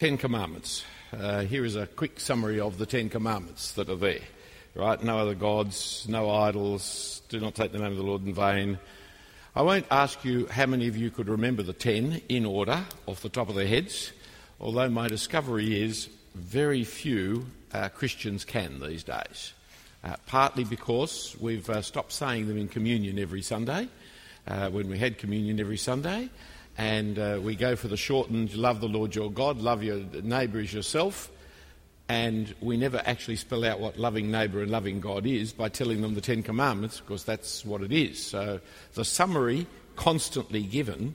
Ten Commandments. Uh, here is a quick summary of the Ten Commandments that are there. Right? No other gods, no idols, do not take the name of the Lord in vain. I won't ask you how many of you could remember the ten in order off the top of their heads, although my discovery is very few uh, Christians can these days. Uh, partly because we've uh, stopped saying them in communion every Sunday, uh, when we had communion every Sunday, and uh, we go for the shortened love the Lord your God, love your neighbour as yourself, and we never actually spell out what loving neighbour and loving God is by telling them the Ten Commandments, because that's what it is. So the summary constantly given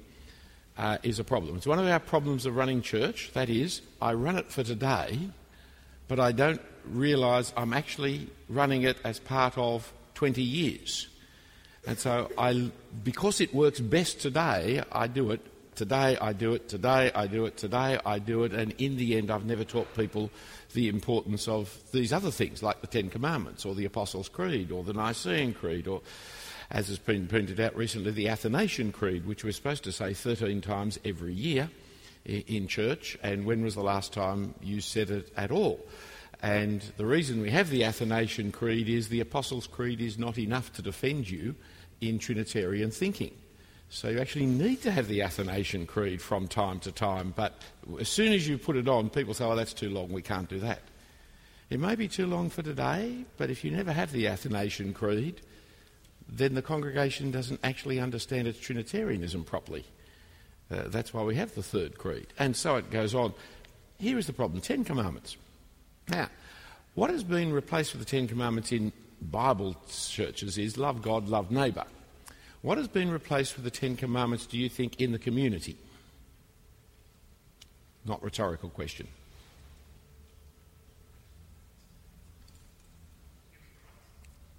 uh, is a problem. It's one of our problems of running church. That is, I run it for today, but I don't realise I'm actually running it as part of 20 years. And so, I, because it works best today, I do it. Today I do it, today I do it, today I do it, and in the end I've never taught people the importance of these other things like the Ten Commandments or the Apostles' Creed or the Nicene Creed or, as has been pointed out recently, the Athanasian Creed, which we're supposed to say 13 times every year in church. And when was the last time you said it at all? And the reason we have the Athanasian Creed is the Apostles' Creed is not enough to defend you in Trinitarian thinking. So you actually need to have the Athanasian Creed from time to time, but as soon as you put it on, people say, oh, that's too long, we can't do that. It may be too long for today, but if you never have the Athanasian Creed, then the congregation doesn't actually understand its Trinitarianism properly. Uh, that's why we have the third creed. And so it goes on. Here is the problem Ten Commandments. Now, what has been replaced with the Ten Commandments in Bible churches is love God, love neighbour. What has been replaced with the Ten Commandments, do you think, in the community? Not rhetorical question.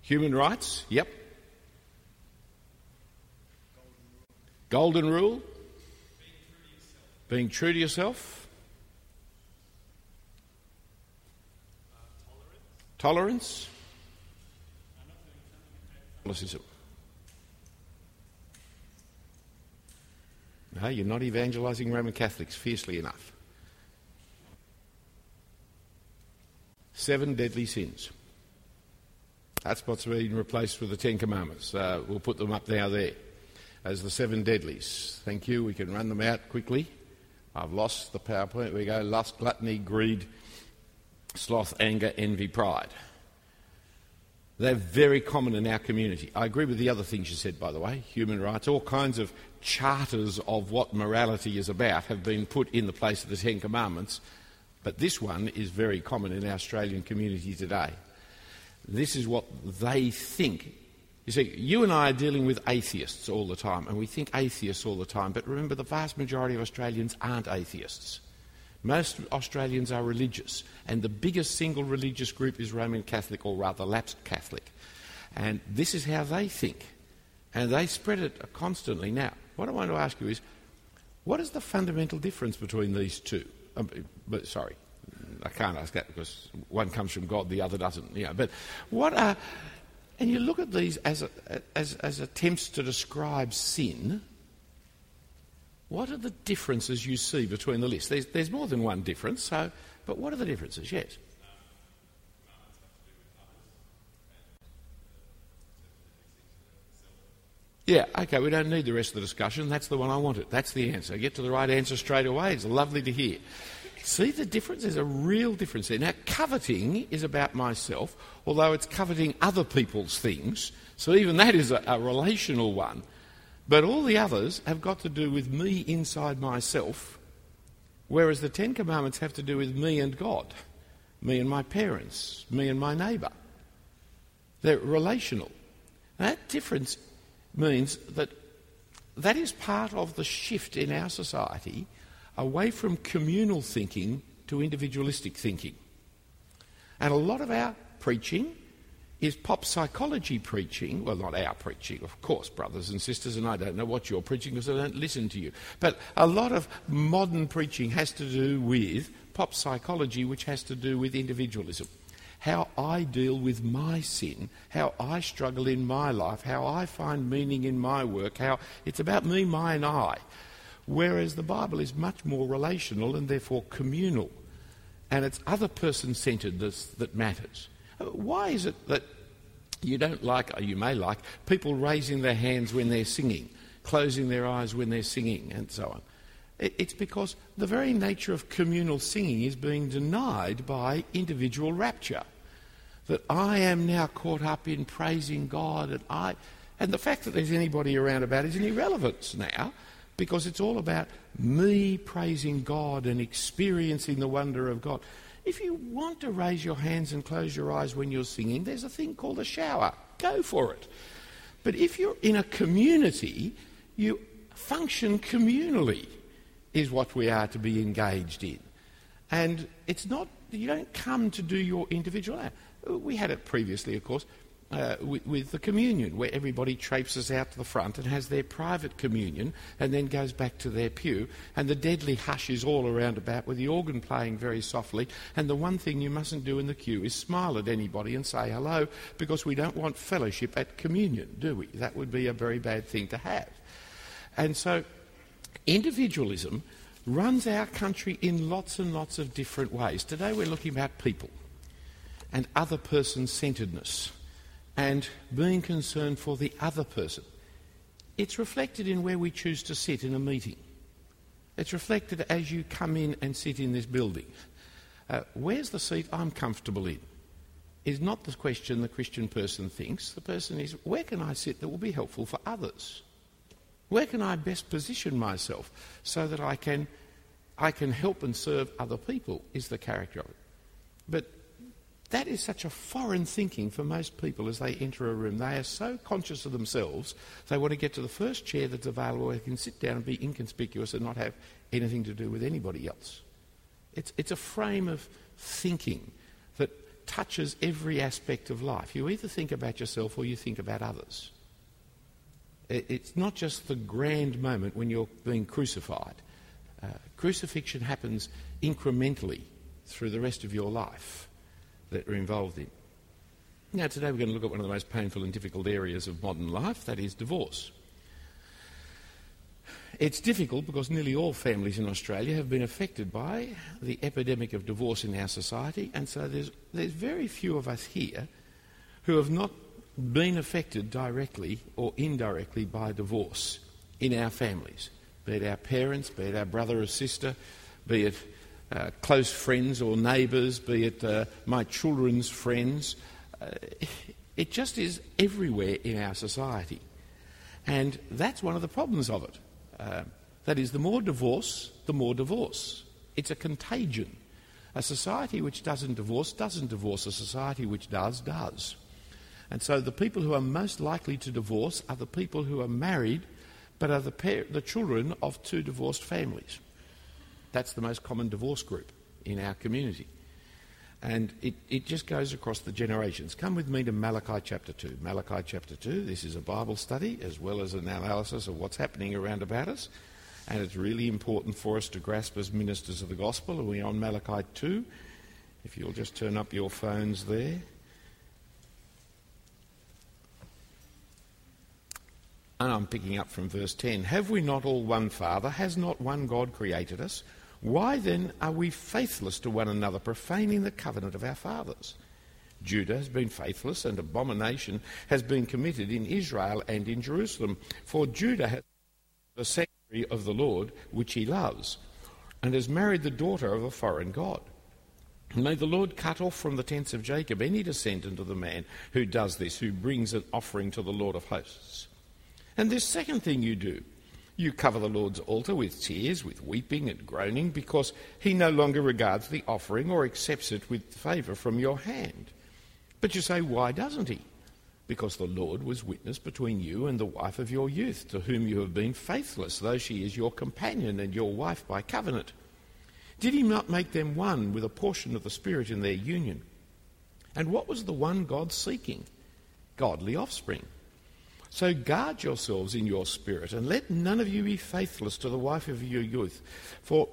Human rights, yep. Golden rule. Being true to yourself. Uh, tolerance. Tolerance. No, you're not evangelising Roman Catholics fiercely enough. Seven deadly sins. That's what's been replaced with the Ten Commandments. Uh, we'll put them up now there as the seven deadlies. Thank you. We can run them out quickly. I've lost the PowerPoint. We go lust, gluttony, greed, sloth, anger, envy, pride. They're very common in our community. I agree with the other things you said, by the way human rights, all kinds of charters of what morality is about have been put in the place of the Ten Commandments, but this one is very common in our Australian community today. This is what they think. You see, you and I are dealing with atheists all the time, and we think atheists all the time, but remember the vast majority of Australians aren't atheists. Most Australians are religious, and the biggest single religious group is Roman Catholic, or rather lapsed Catholic. And this is how they think. And they spread it constantly. Now, what I want to ask you is what is the fundamental difference between these two? Um, but, sorry, I can't ask that because one comes from God, the other doesn't. You know, but what are. And you look at these as, a, as, as attempts to describe sin what are the differences you see between the lists? There's, there's more than one difference, so, but what are the differences? Yes. Yeah, okay, we don't need the rest of the discussion. That's the one I wanted. That's the answer. Get to the right answer straight away. It's lovely to hear. See the difference? There's a real difference there. Now, coveting is about myself, although it's coveting other people's things. So even that is a, a relational one. But all the others have got to do with me inside myself, whereas the Ten Commandments have to do with me and God, me and my parents, me and my neighbour. They're relational. That difference means that that is part of the shift in our society away from communal thinking to individualistic thinking. And a lot of our preaching is pop psychology preaching, well, not our preaching, of course, brothers and sisters, and I don't know what you're preaching because I don't listen to you. But a lot of modern preaching has to do with pop psychology, which has to do with individualism. How I deal with my sin, how I struggle in my life, how I find meaning in my work, how it's about me, my, and I. whereas the Bible is much more relational and therefore communal. And it's other person centeredness that matters. Why is it that you don't like, or you may like, people raising their hands when they're singing, closing their eyes when they're singing, and so on? It's because the very nature of communal singing is being denied by individual rapture. That I am now caught up in praising God, and I, and the fact that there's anybody around about is an irrelevance now, because it's all about me praising God and experiencing the wonder of God. If you want to raise your hands and close your eyes when you're singing, there's a thing called a shower. Go for it. But if you're in a community, you function communally is what we are to be engaged in. And it's not, you don't come to do your individual act. We had it previously, of course, uh, with, with, the communion, where everybody traipses out to the front and has their private communion and then goes back to their pew. And the deadly hush is all around about with the organ playing very softly. And the one thing you mustn't do in the queue is smile at anybody and say hello because we don't want fellowship at communion, do we? That would be a very bad thing to have. And so individualism runs our country in lots and lots of different ways. Today we're looking at people and other person centeredness and being concerned for the other person. It's reflected in where we choose to sit in a meeting. It's reflected as you come in and sit in this building. Uh, where's the seat I'm comfortable in? Is not the question the Christian person thinks. The person is, where can I sit that will be helpful for others? Where can I best position myself so that I can, I can help and serve other people? Is the character of it. But that is such a foreign thinking for most people as they enter a room. They are so conscious of themselves, they want to get to the first chair that's available where they can sit down and be inconspicuous and not have anything to do with anybody else. It's, it's a frame of thinking that touches every aspect of life. You either think about yourself or you think about others. It's not just the grand moment when you're being crucified. Uh, crucifixion happens incrementally through the rest of your life that are involved in. Now, today we're going to look at one of the most painful and difficult areas of modern life that is divorce. It's difficult because nearly all families in Australia have been affected by the epidemic of divorce in our society, and so there's, there's very few of us here who have not been affected directly or indirectly by divorce in our families, be it our parents, be it our brother or sister, be it uh, close friends or neighbours, be it uh, my children's friends. Uh, it just is everywhere in our society. And that's one of the problems of it. Uh, that is, the more divorce, the more divorce. It's a contagion. A society which doesn't divorce doesn't divorce. A society which does, does. And so the people who are most likely to divorce are the people who are married but are the, the children of two divorced families. That's the most common divorce group in our community. And it, it just goes across the generations. Come with me to Malachi chapter 2. Malachi chapter 2, this is a Bible study as well as an analysis of what's happening around about us. And it's really important for us to grasp as ministers of the gospel. And we're on Malachi 2. If you'll just turn up your phones there. And I'm picking up from verse 10. Have we not all one Father? Has not one God created us? Why then are we faithless to one another, profaning the covenant of our fathers? Judah has been faithless, and abomination has been committed in Israel and in Jerusalem. For Judah has the sanctuary of the Lord, which he loves, and has married the daughter of a foreign god. May the Lord cut off from the tents of Jacob any descendant of the man who does this, who brings an offering to the Lord of hosts. And this second thing you do, you cover the Lord's altar with tears, with weeping and groaning, because he no longer regards the offering or accepts it with favour from your hand. But you say, why doesn't he? Because the Lord was witness between you and the wife of your youth, to whom you have been faithless, though she is your companion and your wife by covenant. Did he not make them one with a portion of the Spirit in their union? And what was the one God seeking? Godly offspring. So guard yourselves in your spirit, and let none of you be faithless to the wife of your youth. For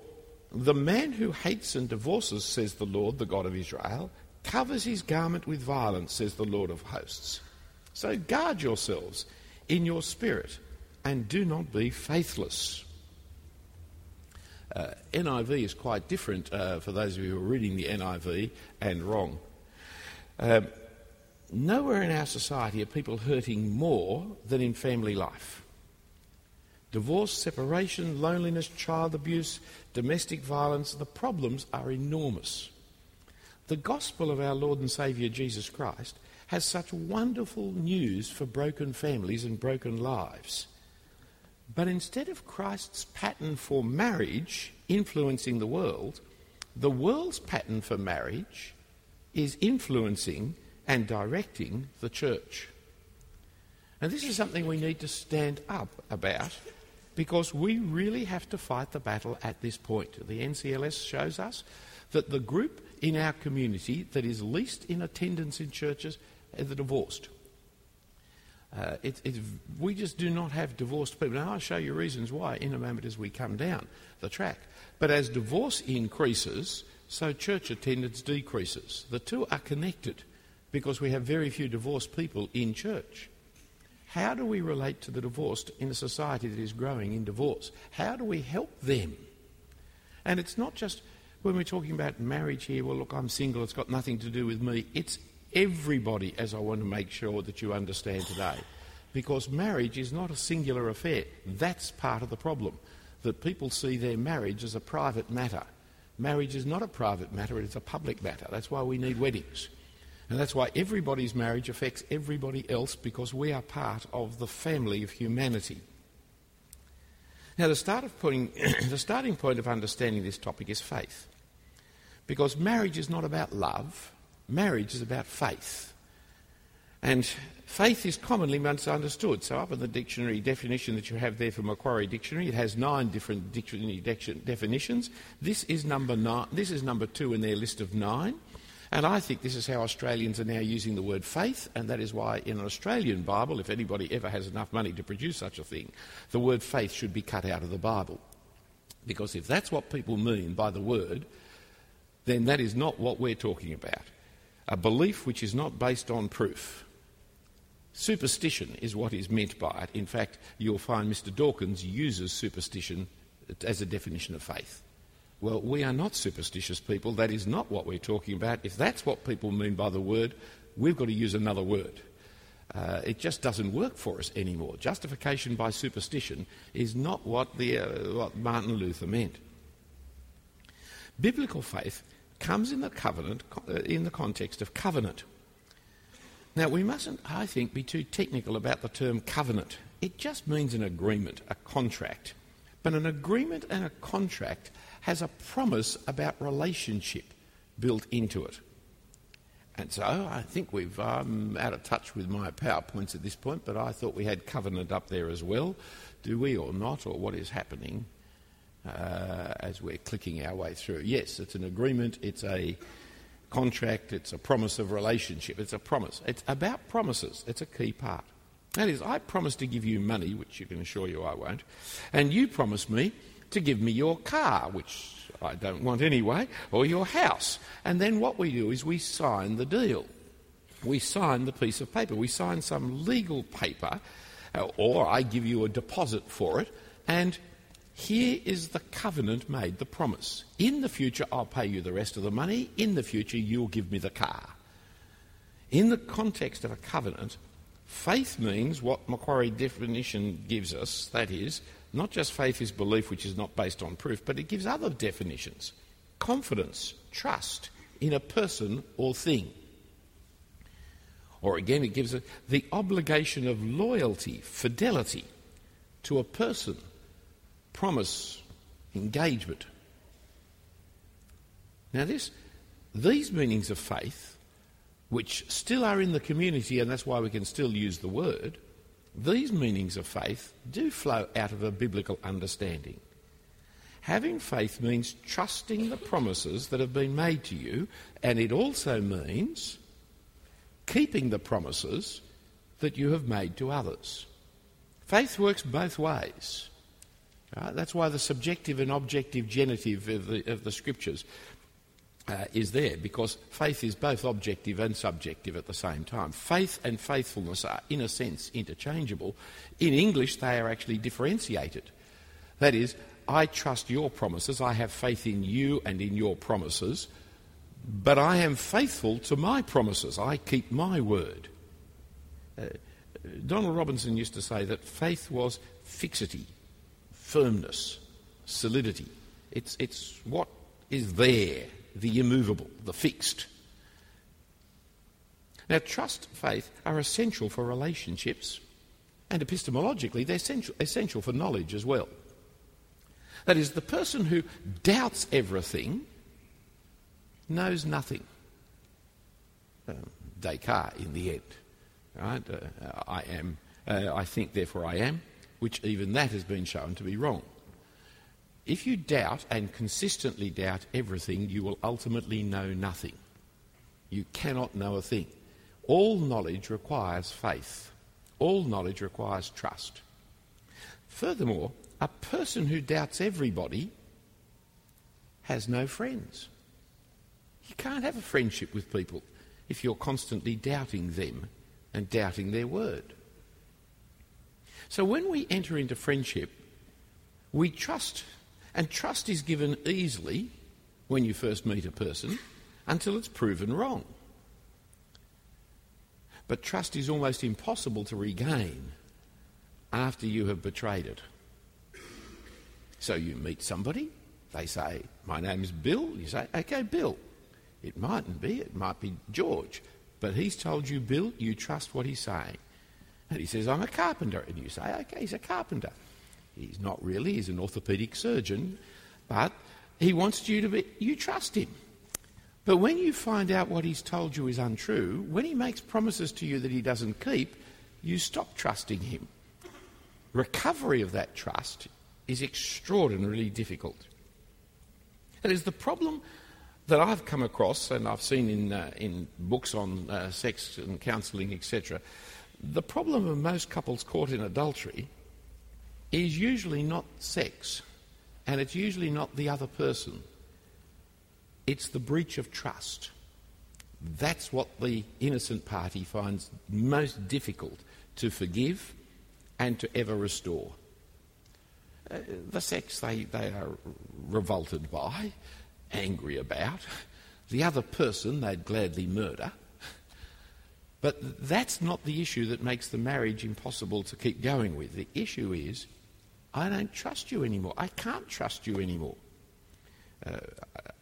the man who hates and divorces, says the Lord, the God of Israel, covers his garment with violence, says the Lord of hosts. So guard yourselves in your spirit, and do not be faithless. Uh, NIV is quite different uh, for those of you who are reading the NIV and wrong. Um, nowhere in our society are people hurting more than in family life. Divorce, separation, loneliness, child abuse, domestic violence, the problems are enormous. The gospel of our Lord and Saviour Jesus Christ has such wonderful news for broken families and broken lives. But instead of Christ's pattern for marriage influencing the world, the world's pattern for marriage is influencing and directing the church. And this is something we need to stand up about because we really have to fight the battle at this point. The NCLS shows us that the group in our community that is least in attendance in churches are the divorced. Uh, it, it, we just do not have divorced people. Now, I'll show you reasons why in a moment as we come down the track. But as divorce increases, so church attendance decreases. The two are connected because we have very few divorced people in church. How do we relate to the divorced in a society that is growing in divorce? How do we help them? And it's not just when we're talking about marriage here, well, look, I'm single, it's got nothing to do with me. It's everybody, as I want to make sure that you understand today. Because marriage is not a singular affair. That's part of the problem, that people see their marriage as a private matter. Marriage is not a private matter, it's a public matter. That's why we need weddings. And that's why everybody's marriage affects everybody else because we are part of the family of humanity. Now, the, start of putting, the starting point of understanding this topic is faith. Because marriage is not about love, marriage is about faith. And faith is commonly misunderstood. So, up in the dictionary definition that you have there for Macquarie Dictionary, it has nine different dictionary definitions. This is number nine. This is number two in their list of nine. And I think this is how Australians are now using the word faith, and that is why in an Australian Bible, if anybody ever has enough money to produce such a thing, the word faith should be cut out of the Bible. Because if that's what people mean by the word, then that is not what we're talking about. A belief which is not based on proof. Superstition is what is meant by it. In fact, you'll find Mr. Dawkins uses superstition as a definition of faith. Well, we are not superstitious people. That is not what we're talking about. If that's what people mean by the word, we've got to use another word. Uh, it just doesn't work for us anymore. Justification by superstition is not what, the, uh, what Martin Luther meant. Biblical faith comes in the covenant uh, in the context of covenant. Now we mustn't, I think, be too technical about the term covenant. It just means an agreement, a contract. But an agreement and a contract has a promise about relationship built into it. And so I think we've um, out of touch with my PowerPoints at this point, but I thought we had covenant up there as well. Do we or not, or what is happening uh, as we're clicking our way through? Yes, it's an agreement, it's a contract, it's a promise of relationship, it's a promise. It's about promises, it's a key part. That is, I promise to give you money, which you can assure you I won't, and you promise me to give me your car, which I don't want anyway, or your house. And then what we do is we sign the deal. We sign the piece of paper. We sign some legal paper, uh, or I give you a deposit for it, and here is the covenant made, the promise. In the future, I'll pay you the rest of the money. In the future, you'll give me the car. In the context of a covenant, faith means what Macquarie definition gives us that is, not just faith is belief which is not based on proof, but it gives other definitions confidence, trust in a person or thing. Or again, it gives the obligation of loyalty, fidelity to a person, promise, engagement. Now, this, these meanings of faith, which still are in the community, and that's why we can still use the word, these meanings of faith do flow out of a biblical understanding. Having faith means trusting the promises that have been made to you, and it also means keeping the promises that you have made to others. Faith works both ways. Right? That's why the subjective and objective genitive of the, of the scriptures uh, is there because faith is both objective and subjective at the same time. Faith and faithfulness are, in a sense, interchangeable. In English, they are actually differentiated. That is, I trust your promises, I have faith in you and in your promises, but I am faithful to my promises. I keep my word. Uh, Donald Robinson used to say that faith was fixity, firmness, solidity. It's, it's what is there, the immovable, the fixed. Now, trust, faith are essential for relationships, and epistemologically, they're essential, essential for knowledge as well. That is, the person who doubts everything knows nothing. Um, Descartes, in the end, right? Uh, I am, uh, I think, therefore I am, which even that has been shown to be wrong. If you doubt and consistently doubt everything, you will ultimately know nothing. You cannot know a thing. All knowledge requires faith. All knowledge requires trust. Furthermore, a person who doubts everybody has no friends. You can't have a friendship with people if you're constantly doubting them and doubting their word. So when we enter into friendship, we trust, and trust is given easily when you first meet a person until it's proven wrong. But trust is almost impossible to regain after you have betrayed it. So you meet somebody, they say, My name is Bill. You say, OK, Bill. It mightn't be, it might be George. But he's told you, Bill, you trust what he's saying. And he says, I'm a carpenter. And you say, OK, he's a carpenter. He's not really, he's an orthopaedic surgeon, but he wants you to be, you trust him. But when you find out what he's told you is untrue, when he makes promises to you that he doesn't keep, you stop trusting him. Recovery of that trust is extraordinarily difficult. That is the problem that I've come across and I've seen in, uh, in books on uh, sex and counselling, etc. The problem of most couples caught in adultery is usually not sex, and it's usually not the other person. It's the breach of trust. That's what the innocent party finds most difficult to forgive and to ever restore. Uh, the sex they, they are revolted by, angry about. The other person they'd gladly murder. But that's not the issue that makes the marriage impossible to keep going with. The issue is, I don't trust you anymore. I can't trust you anymore. Uh,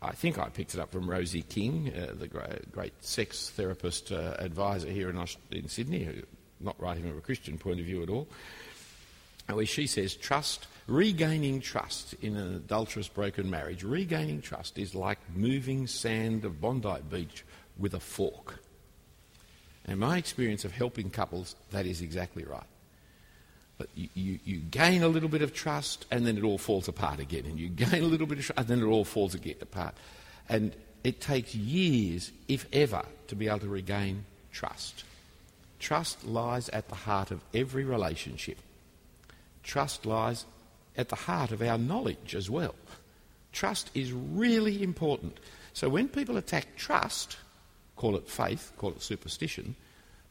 I think I picked it up from Rosie King, uh, the great, sex therapist uh, advisor here in, in Sydney, who, not writing from a Christian point of view at all, where she says trust, regaining trust in an adulterous broken marriage, regaining trust is like moving sand of Bondi Beach with a fork. And my experience of helping couples, that is exactly right. You, you, gain a little bit of trust and then it all falls apart again. And you gain a little bit of trust and then it all falls again apart. And it takes years, if ever, to be able to regain trust. Trust lies at the heart of every relationship. Trust lies at the heart of our knowledge as well. Trust is really important. So when people attack trust, call it faith, call it superstition,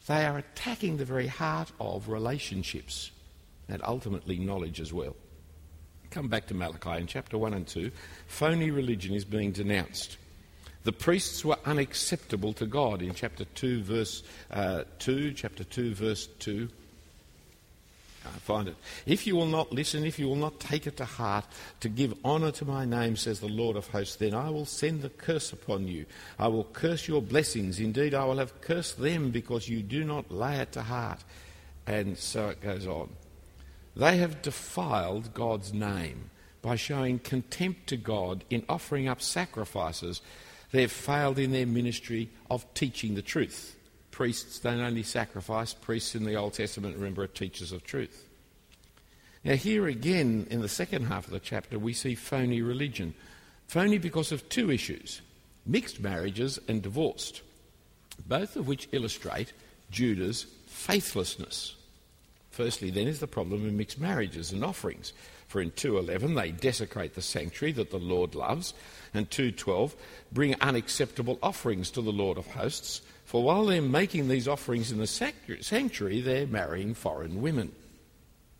they are attacking the very heart of relationships and ultimately knowledge as well. Come back to Malachi in chapter 1 and 2. Phony religion is being denounced. The priests were unacceptable to God in chapter 2, verse uh, 2, chapter 2, verse 2. I find it. If you will not listen, if you will not take it to heart, to give honour to my name, says the Lord of hosts, then I will send the curse upon you. I will curse your blessings. Indeed, I will have cursed them because you do not lay it to heart. And so it goes on. They have defiled God's name by showing contempt to God in offering up sacrifices. They've failed in their ministry of teaching the truth priests don't only sacrifice, priests in the Old Testament, remember, are teachers of truth. Now, here again, in the second half of the chapter, we see phony religion. Phony because of two issues mixed marriages and divorced, both of which illustrate Judah's faithlessness. Firstly, then, is the problem of mixed marriages and offerings. For in 2.11 they desecrate the sanctuary that the Lord loves, and 2.12 bring unacceptable offerings to the Lord of hosts, for while they're making these offerings in the sanctuary, they're marrying foreign women,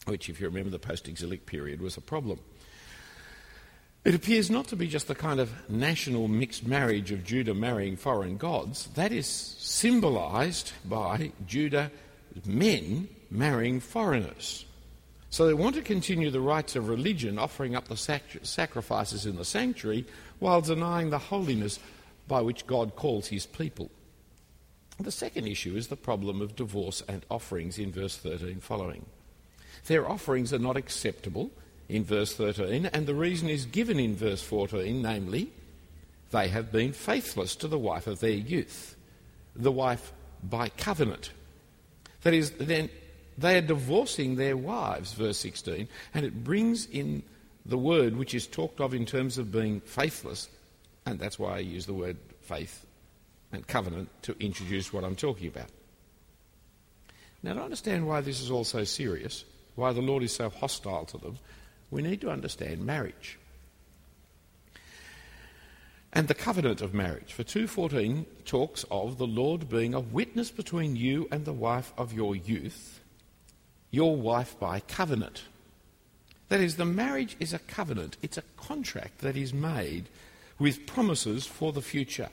which, if you remember, the post exilic period was a problem. It appears not to be just the kind of national mixed marriage of Judah marrying foreign gods. That is symbolized by Judah men marrying foreigners. So they want to continue the rites of religion, offering up the sac- sacrifices in the sanctuary, while denying the holiness by which God calls his people. The second issue is the problem of divorce and offerings in verse 13 following. Their offerings are not acceptable in verse 13, and the reason is given in verse 14, namely, they have been faithless to the wife of their youth, the wife by covenant. That is, then they are divorcing their wives, verse 16, and it brings in the word which is talked of in terms of being faithless, and that's why I use the word faith and covenant to introduce what I'm talking about. Now, to understand why this is all so serious, why the Lord is so hostile to them, we need to understand marriage. And the covenant of marriage. For 2.14 talks of the Lord being a witness between you and the wife of your youth, your wife by covenant. That is, the marriage is a covenant. It's a contract that is made with promises for the future.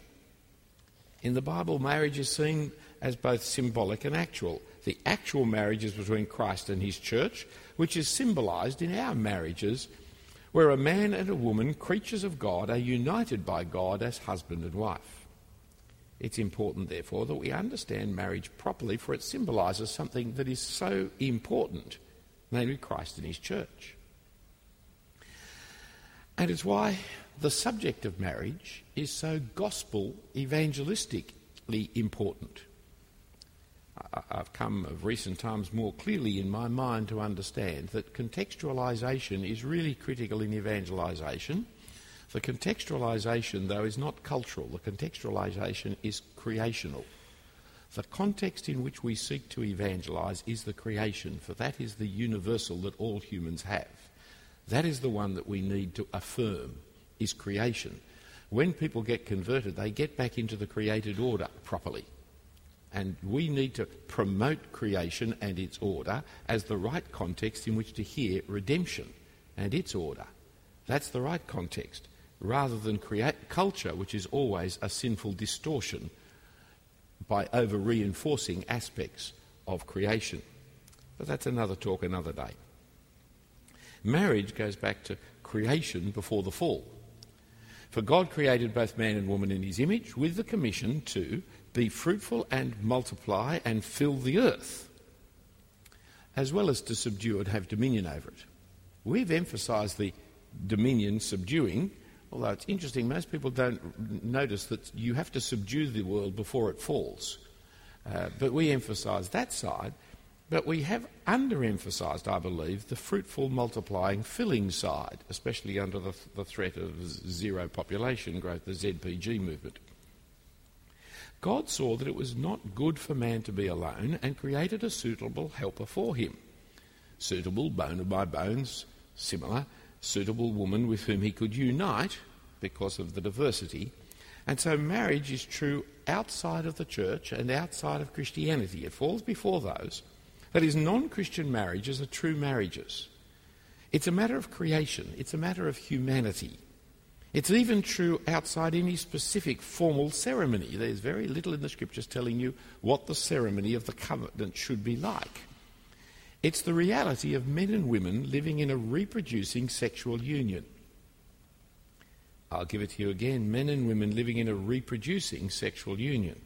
In the Bible, marriage is seen as both symbolic and actual. The actual marriage is between Christ and his church, which is symbolized in our marriages, where a man and a woman, creatures of God, are united by God as husband and wife. It's important, therefore, that we understand marriage properly, for it symbolizes something that is so important, namely Christ and his church. And it's why the subject of marriage is so gospel evangelistically important. I've come of recent times more clearly in my mind to understand that contextualisation is really critical in evangelisation. The contextualisation, though, is not cultural. The contextualisation is creational. The context in which we seek to evangelise is the creation, for that is the universal that all humans have. That is the one that we need to affirm, is creation. When people get converted, they get back into the created order properly. And we need to promote creation and its order as the right context in which to hear redemption and its order. That's the right context, rather than create culture, which is always a sinful distortion by over reinforcing aspects of creation. But that's another talk another day. Marriage goes back to creation before the fall. For God created both man and woman in his image with the commission to be fruitful and multiply and fill the earth, as well as to subdue and have dominion over it. We've emphasised the dominion subduing, although it's interesting, most people don't notice that you have to subdue the world before it falls. Uh, but we emphasise that side. But we have underemphasised, I believe, the fruitful, multiplying, filling side, especially under the, the threat of zero population growth, the ZPG movement. God saw that it was not good for man to be alone and created a suitable helper for him. Suitable, bone of my bones, similar, suitable woman with whom he could unite because of the diversity. And so marriage is true outside of the church and outside of Christianity. It falls before those. That is, non Christian marriages are true marriages. It's a matter of creation, it's a matter of humanity. It's even true outside any specific formal ceremony. There's very little in the scriptures telling you what the ceremony of the covenant should be like. It's the reality of men and women living in a reproducing sexual union. I'll give it to you again men and women living in a reproducing sexual union.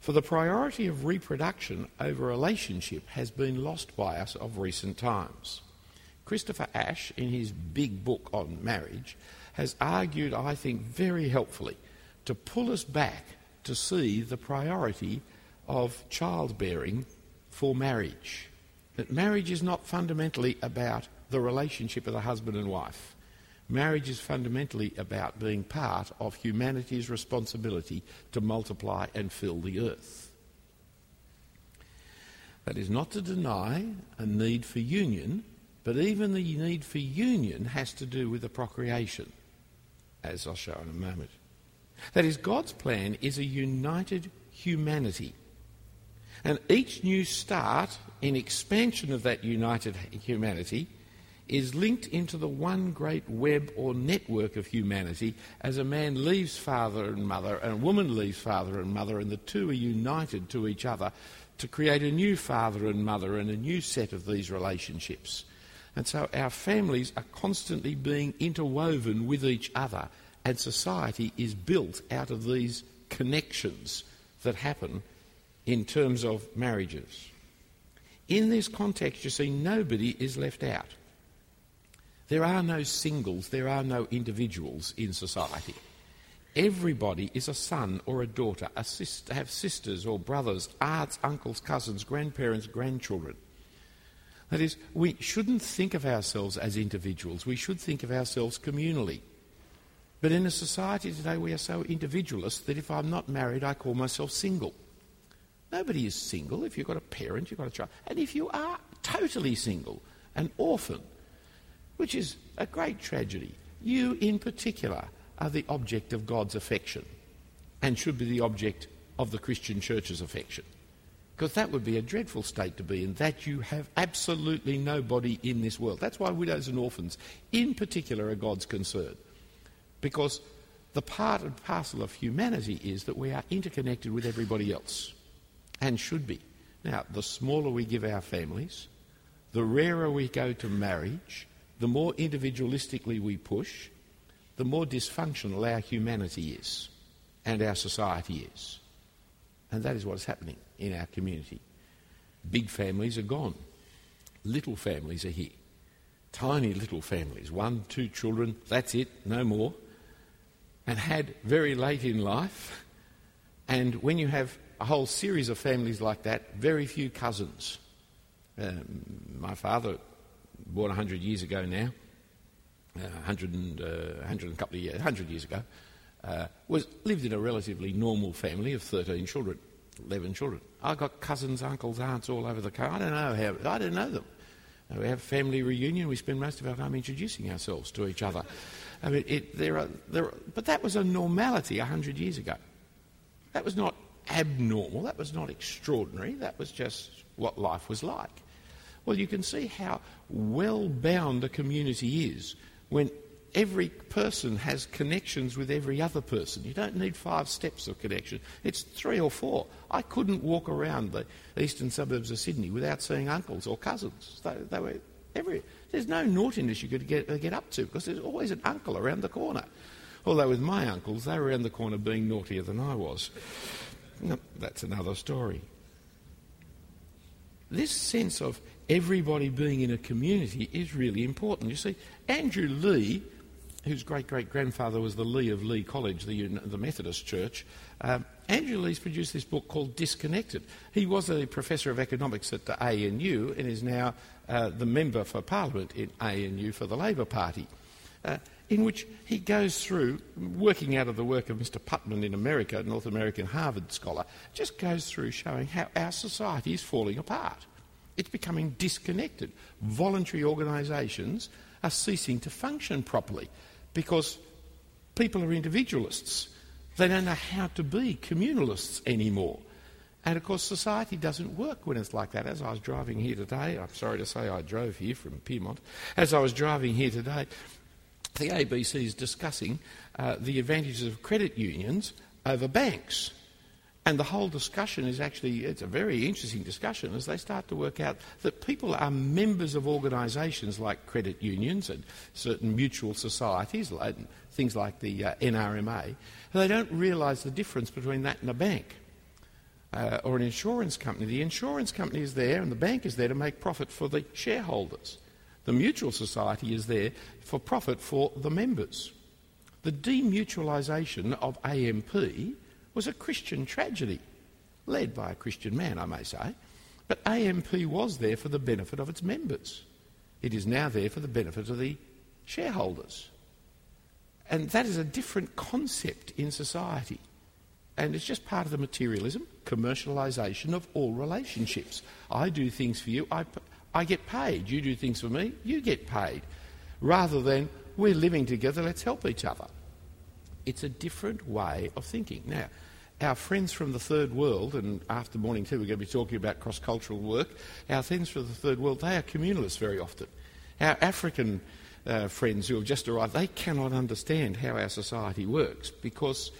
For the priority of reproduction over relationship has been lost by us of recent times. Christopher Ash, in his big book on marriage, has argued, I think, very helpfully to pull us back to see the priority of childbearing for marriage. That marriage is not fundamentally about the relationship of the husband and wife. Marriage is fundamentally about being part of humanity's responsibility to multiply and fill the earth. That is not to deny a need for union, but even the need for union has to do with the procreation as I'll show in a moment. That is, God's plan is a united humanity. And each new start in expansion of that united humanity is linked into the one great web or network of humanity as a man leaves father and mother and a woman leaves father and mother and the two are united to each other to create a new father and mother and a new set of these relationships. And so our families are constantly being interwoven with each other, and society is built out of these connections that happen in terms of marriages. In this context, you see, nobody is left out. There are no singles, there are no individuals in society. Everybody is a son or a daughter, a sister, have sisters or brothers, aunts, uncles, cousins, grandparents, grandchildren. That is, we shouldn't think of ourselves as individuals, we should think of ourselves communally. But in a society today, we are so individualist that if I'm not married, I call myself single. Nobody is single. If you've got a parent, you've got a child. And if you are totally single, an orphan, which is a great tragedy, you in particular are the object of God's affection and should be the object of the Christian church's affection. Because that would be a dreadful state to be in, that you have absolutely nobody in this world. That's why widows and orphans, in particular, are God's concern. Because the part and parcel of humanity is that we are interconnected with everybody else and should be. Now, the smaller we give our families, the rarer we go to marriage, the more individualistically we push, the more dysfunctional our humanity is and our society is. And that is what is happening in our community. Big families are gone. Little families are here. Tiny little families, one, two children, that's it, no more. And had very late in life. And when you have a whole series of families like that, very few cousins. Um, my father, born 100 years ago now, uh, 100, and, uh, 100 and a couple of years, 100 years ago, uh, was, lived in a relatively normal family of 13 children, 11 children. I've got cousins, uncles, aunts all over the country. I don't know how, I don't know them. Uh, we have family reunion. We spend most of our time introducing ourselves to each other. I mean, it, there are, there are, but that was a normality 100 years ago. That was not abnormal. That was not extraordinary. That was just what life was like. Well, you can see how well bound a community is when every person has connections with every other person. You don't need five steps of connection, it's three or four. I couldn't walk around the eastern suburbs of Sydney without seeing uncles or cousins. They, they were every, there's no naughtiness you could get, get up to because there's always an uncle around the corner. Although with my uncles, they were around the corner being naughtier than I was. No, that's another story. This sense of everybody being in a community is really important. You see, Andrew Leigh, whose great great grandfather was the Leigh of Leigh College, the, the Methodist Church, um, Andrew Leigh's produced this book called Disconnected. He was a professor of economics at the ANU and is now uh, the member for Parliament in ANU for the Labor Party. Uh, in which he goes through, working out of the work of Mr. Putnam in America, a North American Harvard scholar, just goes through showing how our society is falling apart. It's becoming disconnected. Voluntary organisations are ceasing to function properly because people are individualists. They don't know how to be communalists anymore. And of course, society doesn't work when it's like that. As I was driving here today, I'm sorry to say I drove here from Pyrmont. As I was driving here today, the ABC is discussing uh, the advantages of credit unions over banks. And the whole discussion is actually, it's a very interesting discussion as they start to work out that people are members of organisations like credit unions and certain mutual societies, things like the uh, NRMA, and they don't realise the difference between that and a bank. Uh, or an insurance company. The insurance company is there and the bank is there to make profit for the shareholders. The mutual society is there for profit for the members. The demutualisation of AMP was a Christian tragedy, led by a Christian man, I may say, but AMP was there for the benefit of its members. It is now there for the benefit of the shareholders. And that is a different concept in society. And it's just part of the materialism, commercialisation of all relationships. I do things for you, I, I get paid. You do things for me, you get paid. Rather than, we're living together, let's help each other. It's a different way of thinking. Now, our friends from the third world, and after morning tea we're going to be talking about cross cultural work, our friends from the third world, they are communalists very often. Our African uh, friends who have just arrived, they cannot understand how our society works because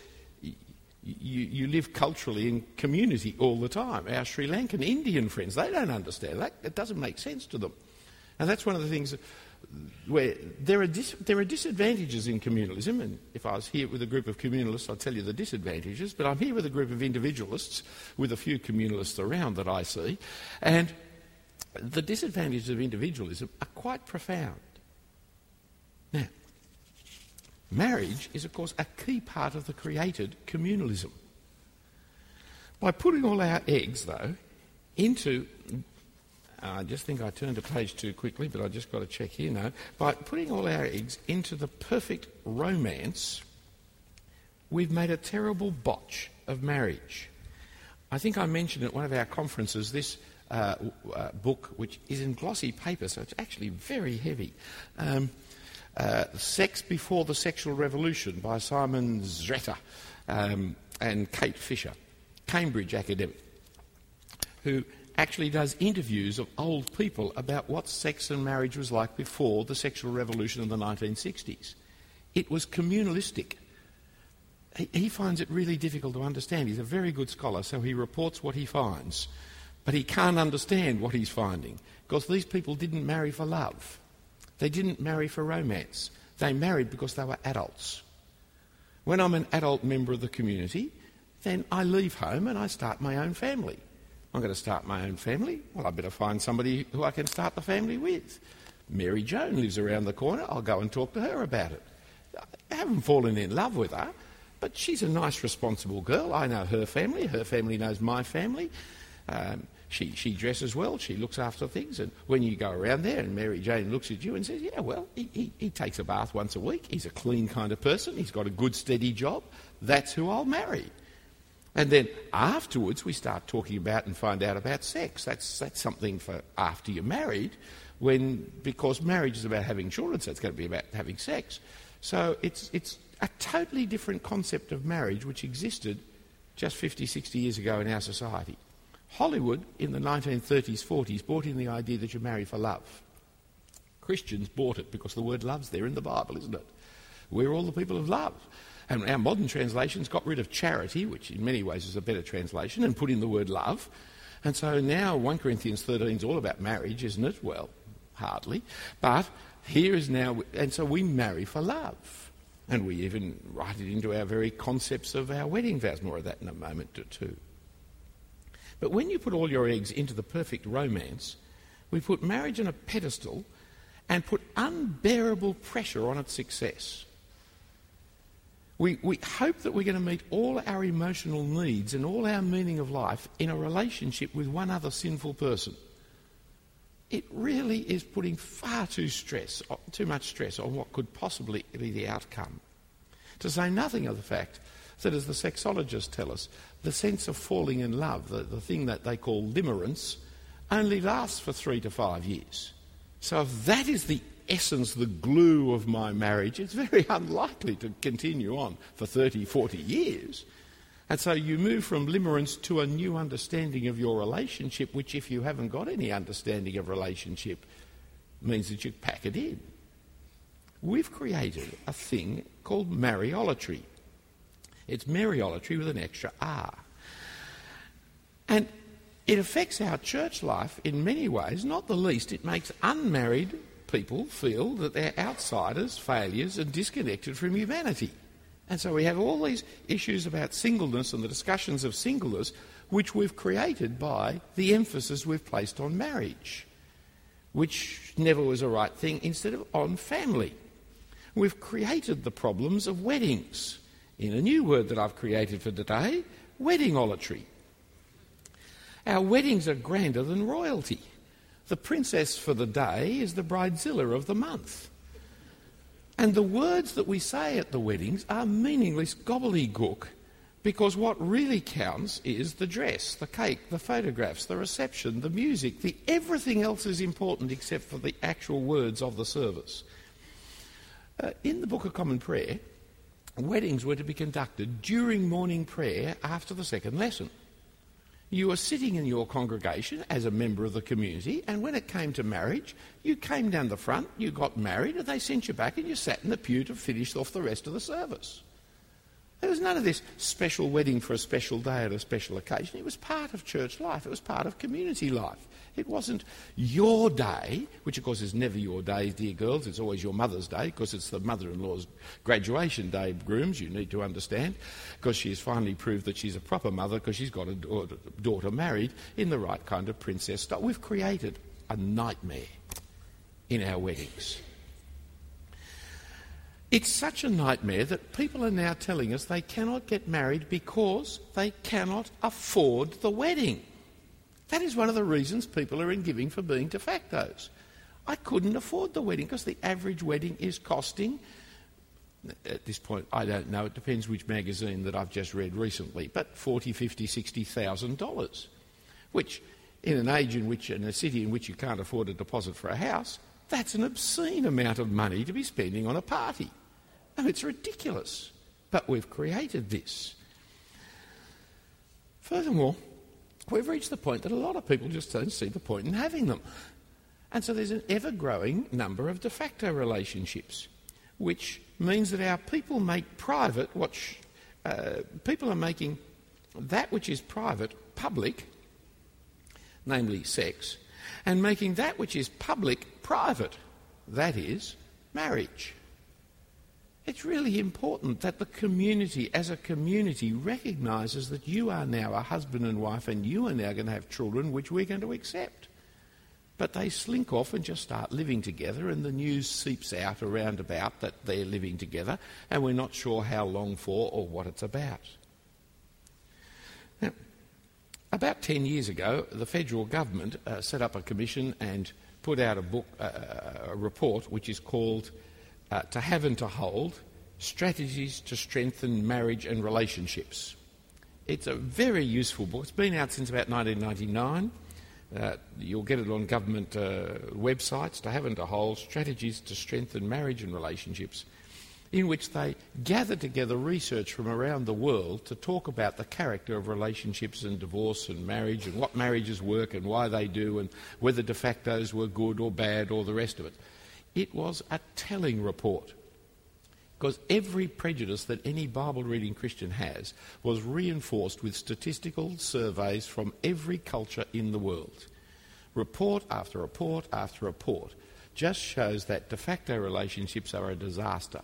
you, you live culturally in community all the time. Our Sri Lankan Indian friends, they don't understand that. It doesn't make sense to them. And that's one of the things where there are, dis- there are disadvantages in communalism, and if I was here with a group of communalists, I'd tell you the disadvantages, but I'm here with a group of individualists with a few communalists around that I see, and the disadvantages of individualism are quite profound. Now, marriage is, of course, a key part of the created communalism. By putting all our eggs, though, into I just think I turned to page too quickly, but I just got to check here now. By putting all our eggs into the perfect romance, we've made a terrible botch of marriage. I think I mentioned at one of our conferences this uh, uh, book, which is in glossy paper, so it's actually very heavy. Um, uh, Sex Before the Sexual Revolution by Simon Szreter um, and Kate Fisher, Cambridge academic, who actually does interviews of old people about what sex and marriage was like before the sexual revolution of the 1960s. It was communalistic. He, he, finds it really difficult to understand. He's a very good scholar, so he reports what he finds. But he can't understand what he's finding because these people didn't marry for love. They didn't marry for romance. They married because they were adults. When I'm an adult member of the community, then I leave home and I start my own family. I'm going to start my own family. Well, I better find somebody who I can start the family with. Mary Joan lives around the corner. I'll go and talk to her about it. I haven't fallen in love with her, but she's a nice, responsible girl. I know her family. Her family knows my family. Um, she, she dresses well. She looks after things. And when you go around there and Mary Jane looks at you and says, Yeah, well, he, he, he takes a bath once a week. He's a clean kind of person. He's got a good, steady job. That's who I'll marry. And then afterwards, we start talking about and find out about sex. That's, that's something for after you're married, when, because marriage is about having children, so it's going to be about having sex. So it's, it's a totally different concept of marriage which existed just 50, 60 years ago in our society. Hollywood in the 1930s, 40s brought in the idea that you marry for love. Christians bought it because the word love's there in the Bible, isn't it? We're all the people of love. And our modern translations got rid of charity, which in many ways is a better translation, and put in the word love. And so now 1 Corinthians 13 is all about marriage, isn't it? Well, hardly. But here is now, and so we marry for love. And we even write it into our very concepts of our wedding vows. More of that in a moment or two. But when you put all your eggs into the perfect romance, we put marriage on a pedestal and put unbearable pressure on its success. We, we hope that we're going to meet all our emotional needs and all our meaning of life in a relationship with one other sinful person. It really is putting far too stress, too much stress on what could possibly be the outcome. To say nothing of the fact that, as the sexologists tell us, the sense of falling in love, the, the thing that they call limerence, only lasts for three to five years. So if that is the essence, the glue of my marriage, it's very unlikely to continue on for 30, 40 years. And so you move from limerence to a new understanding of your relationship, which, if you haven't got any understanding of relationship, means that you pack it in. We've created a thing called Marriolatry. It's Mariolatry with an extra R. And it affects our church life in many ways, not the least, it makes unmarried people feel that they're outsiders, failures, and disconnected from humanity. And so we have all these issues about singleness and the discussions of singleness, which we've created by the emphasis we've placed on marriage, which never was a right thing, instead of on family. We've created the problems of weddings. In a new word that I've created for today, wedding weddingolatry. Our weddings are grander than royalty. The princess for the day is the bridezilla of the month. And the words that we say at the weddings are meaningless gobbledygook because what really counts is the dress, the cake, the photographs, the reception, the music. The, everything else is important except for the actual words of the service. Uh, in the Book of Common Prayer, weddings were to be conducted during morning prayer after the second lesson. You were sitting in your congregation as a member of the community, and when it came to marriage, you came down the front, you got married, and they sent you back, and you sat in the pew to finish off the rest of the service. There was none of this special wedding for a special day at a special occasion. It was part of church life, it was part of community life. It wasn't your day, which of course is never your day, dear girls. It's always your mother's day because it's the mother in law's graduation day, grooms, you need to understand, because she has finally proved that she's a proper mother because she's got a daughter married in the right kind of princess style. We've created a nightmare in our weddings. It's such a nightmare that people are now telling us they cannot get married because they cannot afford the wedding. That is one of the reasons people are in giving for being de factos. I couldn't afford the wedding because the average wedding is costing, at this point, I don't know, it depends which magazine that I've just read recently, but forty, fifty, sixty thousand dollars, which in an age in which, in a city in which you can't afford a deposit for a house, that's an obscene amount of money to be spending on a party. No, it's ridiculous. But we've created this. Furthermore, we've reached the point that a lot of people just don't see the point in having them. And so there's an ever growing number of de facto relationships, which means that our people make private what sh- uh, people are making that which is private public, namely sex, and making that which is public private, that is, marriage. It's really important that the community, as a community, recognises that you are now a husband and wife and you are now going to have children which we're going to accept. But they slink off and just start living together, and the news seeps out around about that they're living together, and we're not sure how long for or what it's about. Now, about 10 years ago, the federal government uh, set up a commission and put out a book, uh, a report, which is called uh, to have and to hold strategies to strengthen marriage and relationships. It's a very useful book. It's been out since about 1999. Uh, you'll get it on government uh, websites to have and to hold strategies to strengthen marriage and relationships, in which they gather together research from around the world to talk about the character of relationships and divorce and marriage and what marriages work and why they do and whether de factos were good or bad or the rest of it. It was a telling report. Because every prejudice that any Bible reading Christian has was reinforced with statistical surveys from every culture in the world. Report after report after report just shows that de facto relationships are a disaster.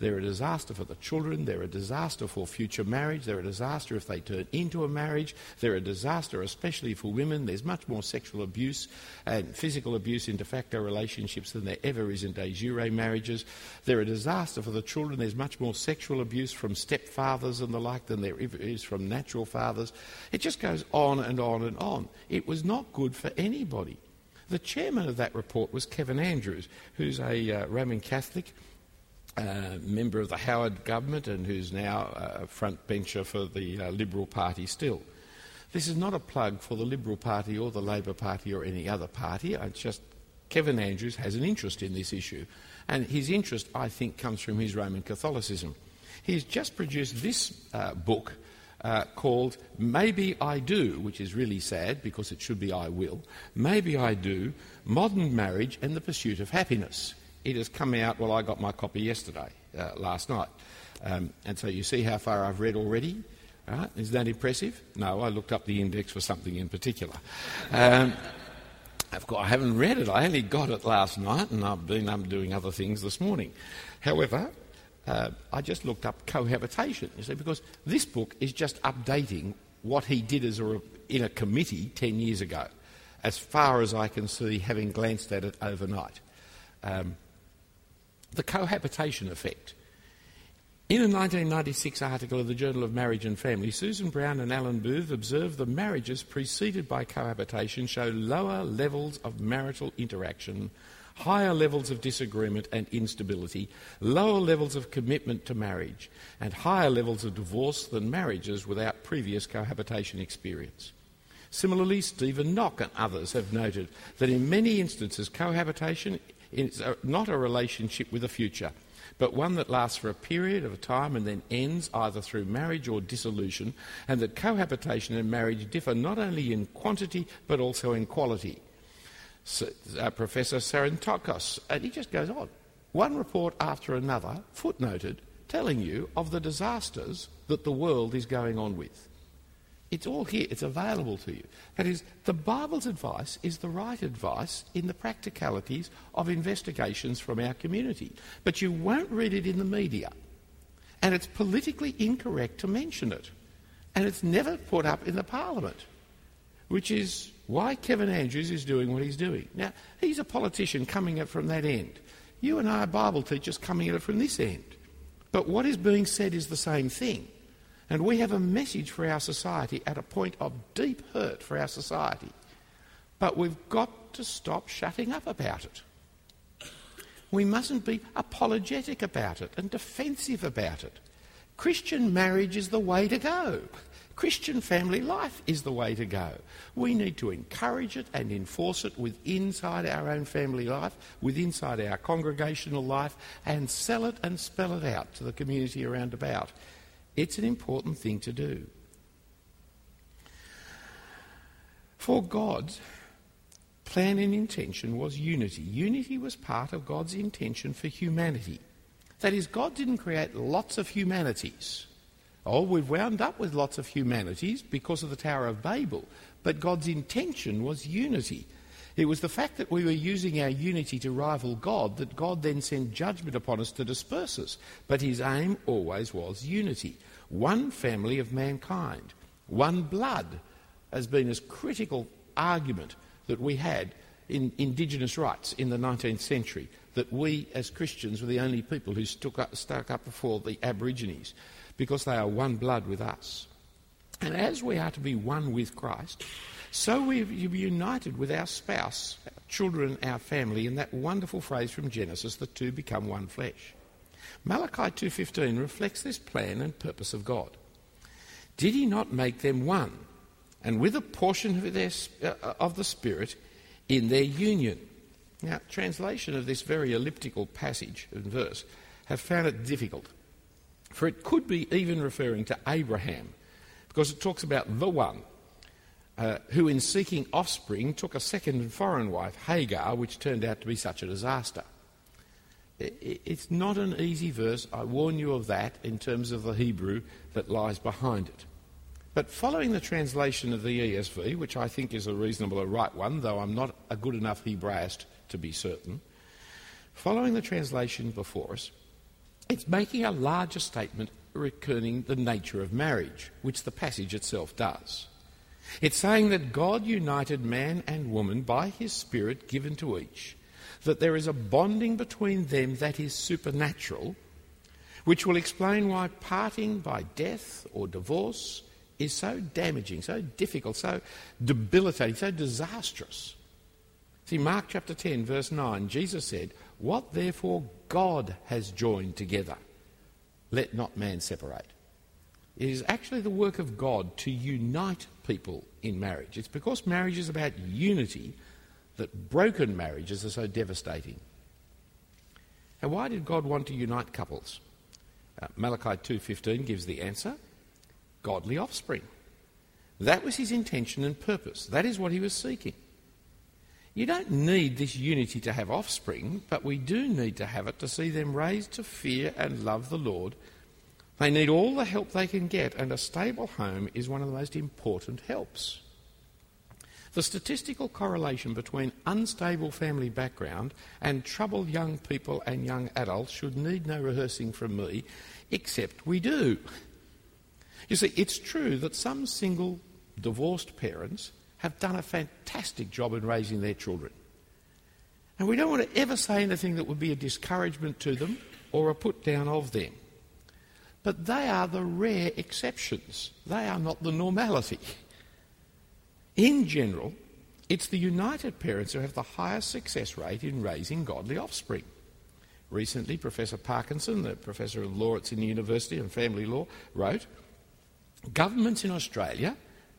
They're a disaster for the children. They're a disaster for future marriage. They're a disaster if they turn into a marriage. They're a disaster, especially for women. There's much more sexual abuse and physical abuse in de facto relationships than there ever is in de jure marriages. They're a disaster for the children. There's much more sexual abuse from stepfathers and the like than there is from natural fathers. It just goes on and on and on. It was not good for anybody. The chairman of that report was Kevin Andrews, who's a uh, Roman Catholic uh, member of the Howard government and who's now a front bencher for the uh, Liberal Party still. This is not a plug for the Liberal Party or the Labor Party or any other party. It's just Kevin Andrews has an interest in this issue. And his interest, I think, comes from his Roman Catholicism. He's just produced this uh, book uh, called Maybe I Do, which is really sad because it should be I Will. Maybe I Do Modern Marriage and the Pursuit of Happiness it has come out, well, I got my copy yesterday, uh, last night. Um, and so you see how far I've read already. Right? Is that impressive? No, I looked up the index for something in particular. Um, of course, I haven't read it. I only got it last night, and I've been um, doing other things this morning. However, uh, I just looked up cohabitation, you see, because this book is just updating what he did as a, in a committee 10 years ago, as far as I can see, having glanced at it overnight. Um, the cohabitation effect. In a 1996 article of the Journal of Marriage and Family, Susan Brown and Alan Booth observed that marriages preceded by cohabitation show lower levels of marital interaction, higher levels of disagreement and instability, lower levels of commitment to marriage, and higher levels of divorce than marriages without previous cohabitation experience. Similarly, Steven Nock and others have noted that in many instances cohabitation it's not a relationship with a future. but one that lasts for a period of time and then ends either through marriage or dissolution, and that cohabitation and marriage differ not only in quantity but also in quality. So, uh, Professor Sarantakos, and he just goes on. One report after another, footnoted, telling you of the disasters that the world is going on with. It's all here, it's available to you. That is, the Bible's advice is the right advice in the practicalities of investigations from our community. But you won't read it in the media. And it's politically incorrect to mention it. And it's never put up in the Parliament, which is why Kevin Andrews is doing what he's doing. Now, he's a politician coming at it from that end. You and I are Bible teachers coming at it from this end. But what is being said is the same thing. And we have a message for our society at a point of deep hurt for our society. But we've got to stop shutting up about it. We mustn't be apologetic about it and defensive about it. Christian marriage is the way to go. Christian family life is the way to go. We need to encourage it and enforce it with inside our own family life, with inside our congregational life, and sell it and spell it out to the community around about. It's an important thing to do. For God's plan and intention was unity. Unity was part of God's intention for humanity. That is, God didn't create lots of humanities. Oh, we've wound up with lots of humanities because of the Tower of Babel, but God's intention was unity. It was the fact that we were using our unity to rival God that God then sent judgment upon us to disperse us. But his aim always was unity. One family of mankind, one blood, has been as critical argument that we had in indigenous rights in the 19th century, that we as Christians were the only people who up, stuck up before the Aborigines because they are one blood with us. And as we are to be one with Christ, so we are united with our spouse, our children, our family, in that wonderful phrase from Genesis, the two become one flesh. Malachi 2:15 reflects this plan and purpose of God. Did he not make them one, and with a portion of, their, uh, of the Spirit in their union? Now, translation of this very elliptical passage and verse have found it difficult, for it could be even referring to Abraham, because it talks about the one uh, who, in seeking offspring, took a second and foreign wife, Hagar, which turned out to be such a disaster. It's not an easy verse, I warn you of that, in terms of the Hebrew that lies behind it. But following the translation of the ESV, which I think is a reasonable, a right one, though I'm not a good enough Hebraist to be certain, following the translation before us, it's making a larger statement recurring the nature of marriage, which the passage itself does. It's saying that God united man and woman by his Spirit given to each, that there is a bonding between them that is supernatural, which will explain why parting by death or divorce is so damaging, so difficult, so debilitating, so disastrous. See, Mark chapter 10, verse 9, Jesus said, What therefore God has joined together, let not man separate. It is actually the work of God to unite people in marriage. It's because marriage is about unity that broken marriages are so devastating. And why did God want to unite couples? Uh, Malachi 2:15 gives the answer: godly offspring. That was his intention and purpose. That is what he was seeking. You don't need this unity to have offspring, but we do need to have it to see them raised to fear and love the Lord they need all the help they can get, and a stable home is one of the most important helps. The statistical correlation between unstable family background and troubled young people and young adults should need no rehearsing from me, except we do. You see, it's true that some single divorced parents have done a fantastic job in raising their children. And we don't want to ever say anything that would be a discouragement to them or a put down of them. But they are the rare exceptions. They are not the normality. In general, it's the united parents who have the highest success rate in raising godly offspring. Recently, Professor Parkinson, the professor of law at Sydney University and family law, wrote Governments in Australia,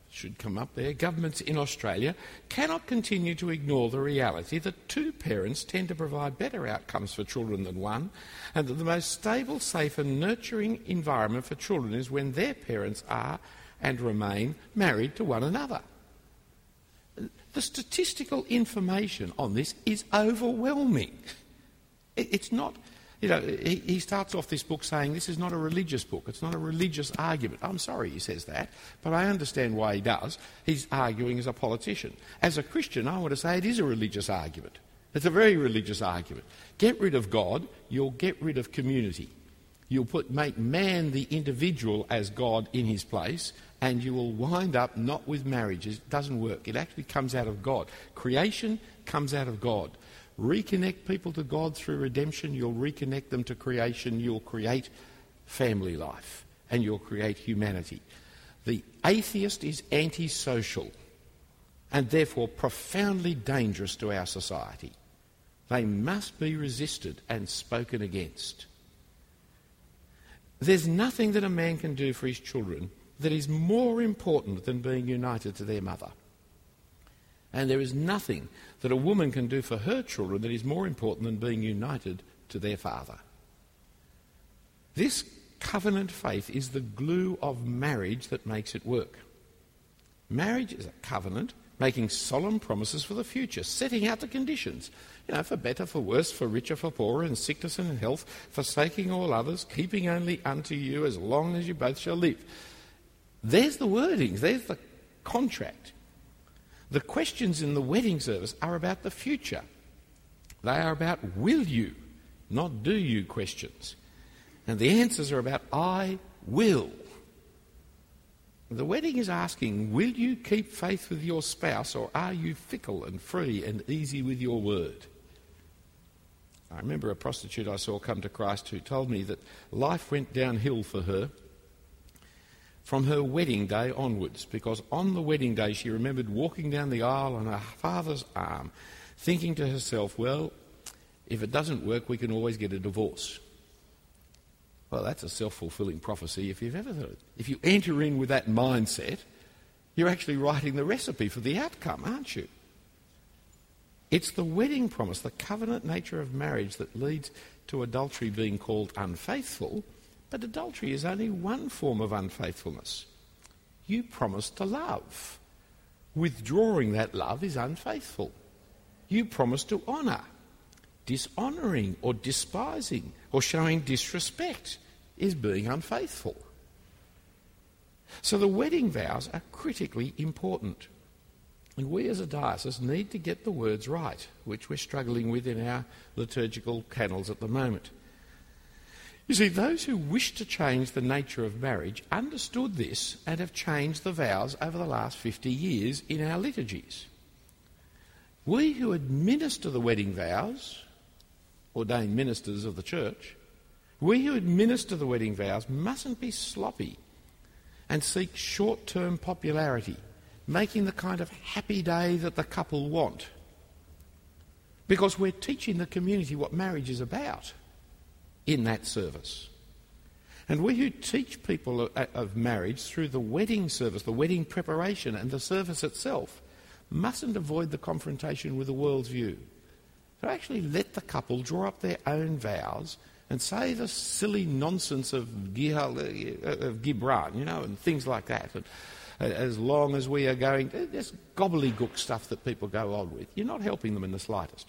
should come up there. Governments in Australia cannot continue to ignore the reality that two parents tend to provide better outcomes for children than one, and that the most stable, safe, and nurturing environment for children is when their parents are and remain married to one another. The statistical information on this is overwhelming. It's not you know, he, starts off this book saying this is not a religious book. It's not a religious argument. I'm sorry he says that, but I understand why he does. He's arguing as a politician. As a Christian, I want to say it is a religious argument. It's a very religious argument. Get rid of God, you'll get rid of community. You'll put, make man the individual as God in his place, and you will wind up not with marriage. It doesn't work. It actually comes out of God. Creation comes out of God reconnect people to God through redemption, you'll reconnect them to creation, you'll create family life, and you'll create humanity. The atheist is antisocial and therefore profoundly dangerous to our society. They must be resisted and spoken against. There's nothing that a man can do for his children that is more important than being united to their mother. And there is nothing that a woman can do for her children that is more important than being united to their father. This covenant faith is the glue of marriage that makes it work. Marriage is a covenant making solemn promises for the future, setting out the conditions, you know, for better, for worse, for richer, for poorer, in sickness and in health, forsaking all others, keeping only unto you as long as you both shall live. There's the wordings, there's the contract. The questions in the wedding service are about the future. They are about will you, not do you questions. And the answers are about I will. The wedding is asking, will you keep faith with your spouse or are you fickle and free and easy with your word? I remember a prostitute I saw come to Christ who told me that life went downhill for her from her wedding day onwards, because on the wedding day she remembered walking down the aisle on her father's arm, thinking to herself, well, if it doesn't work, we can always get a divorce. Well, that's a self fulfilling prophecy if you've ever heard it. If you enter in with that mindset, you're actually writing the recipe for the outcome, aren't you? It's the wedding promise, the covenant nature of marriage that leads to adultery being called unfaithful but adultery is only one form of unfaithfulness. You promised to love. Withdrawing that love is unfaithful. You promised to honour. Dishonouring or despising or showing disrespect is being unfaithful. So the wedding vows are critically important. And we as a diocese need to get the words right, which we're struggling with in our liturgical canons at the moment. You see, those who wish to change the nature of marriage understood this and have changed the vows over the last 50 years in our liturgies. We who administer the wedding vows, ordained ministers of the church, we who administer the wedding vows mustn't be sloppy and seek short term popularity, making the kind of happy day that the couple want. Because we're teaching the community what marriage is about in that service. And we who teach people of marriage through the wedding service, the wedding preparation, and the service itself mustn't avoid the confrontation with the world's view. To actually let the couple draw up their own vows and say the silly nonsense of, Gibran, you know, and things like that. And uh, as long as we are going, this gobbledygook stuff that people go on with, you're not helping them in the slightest.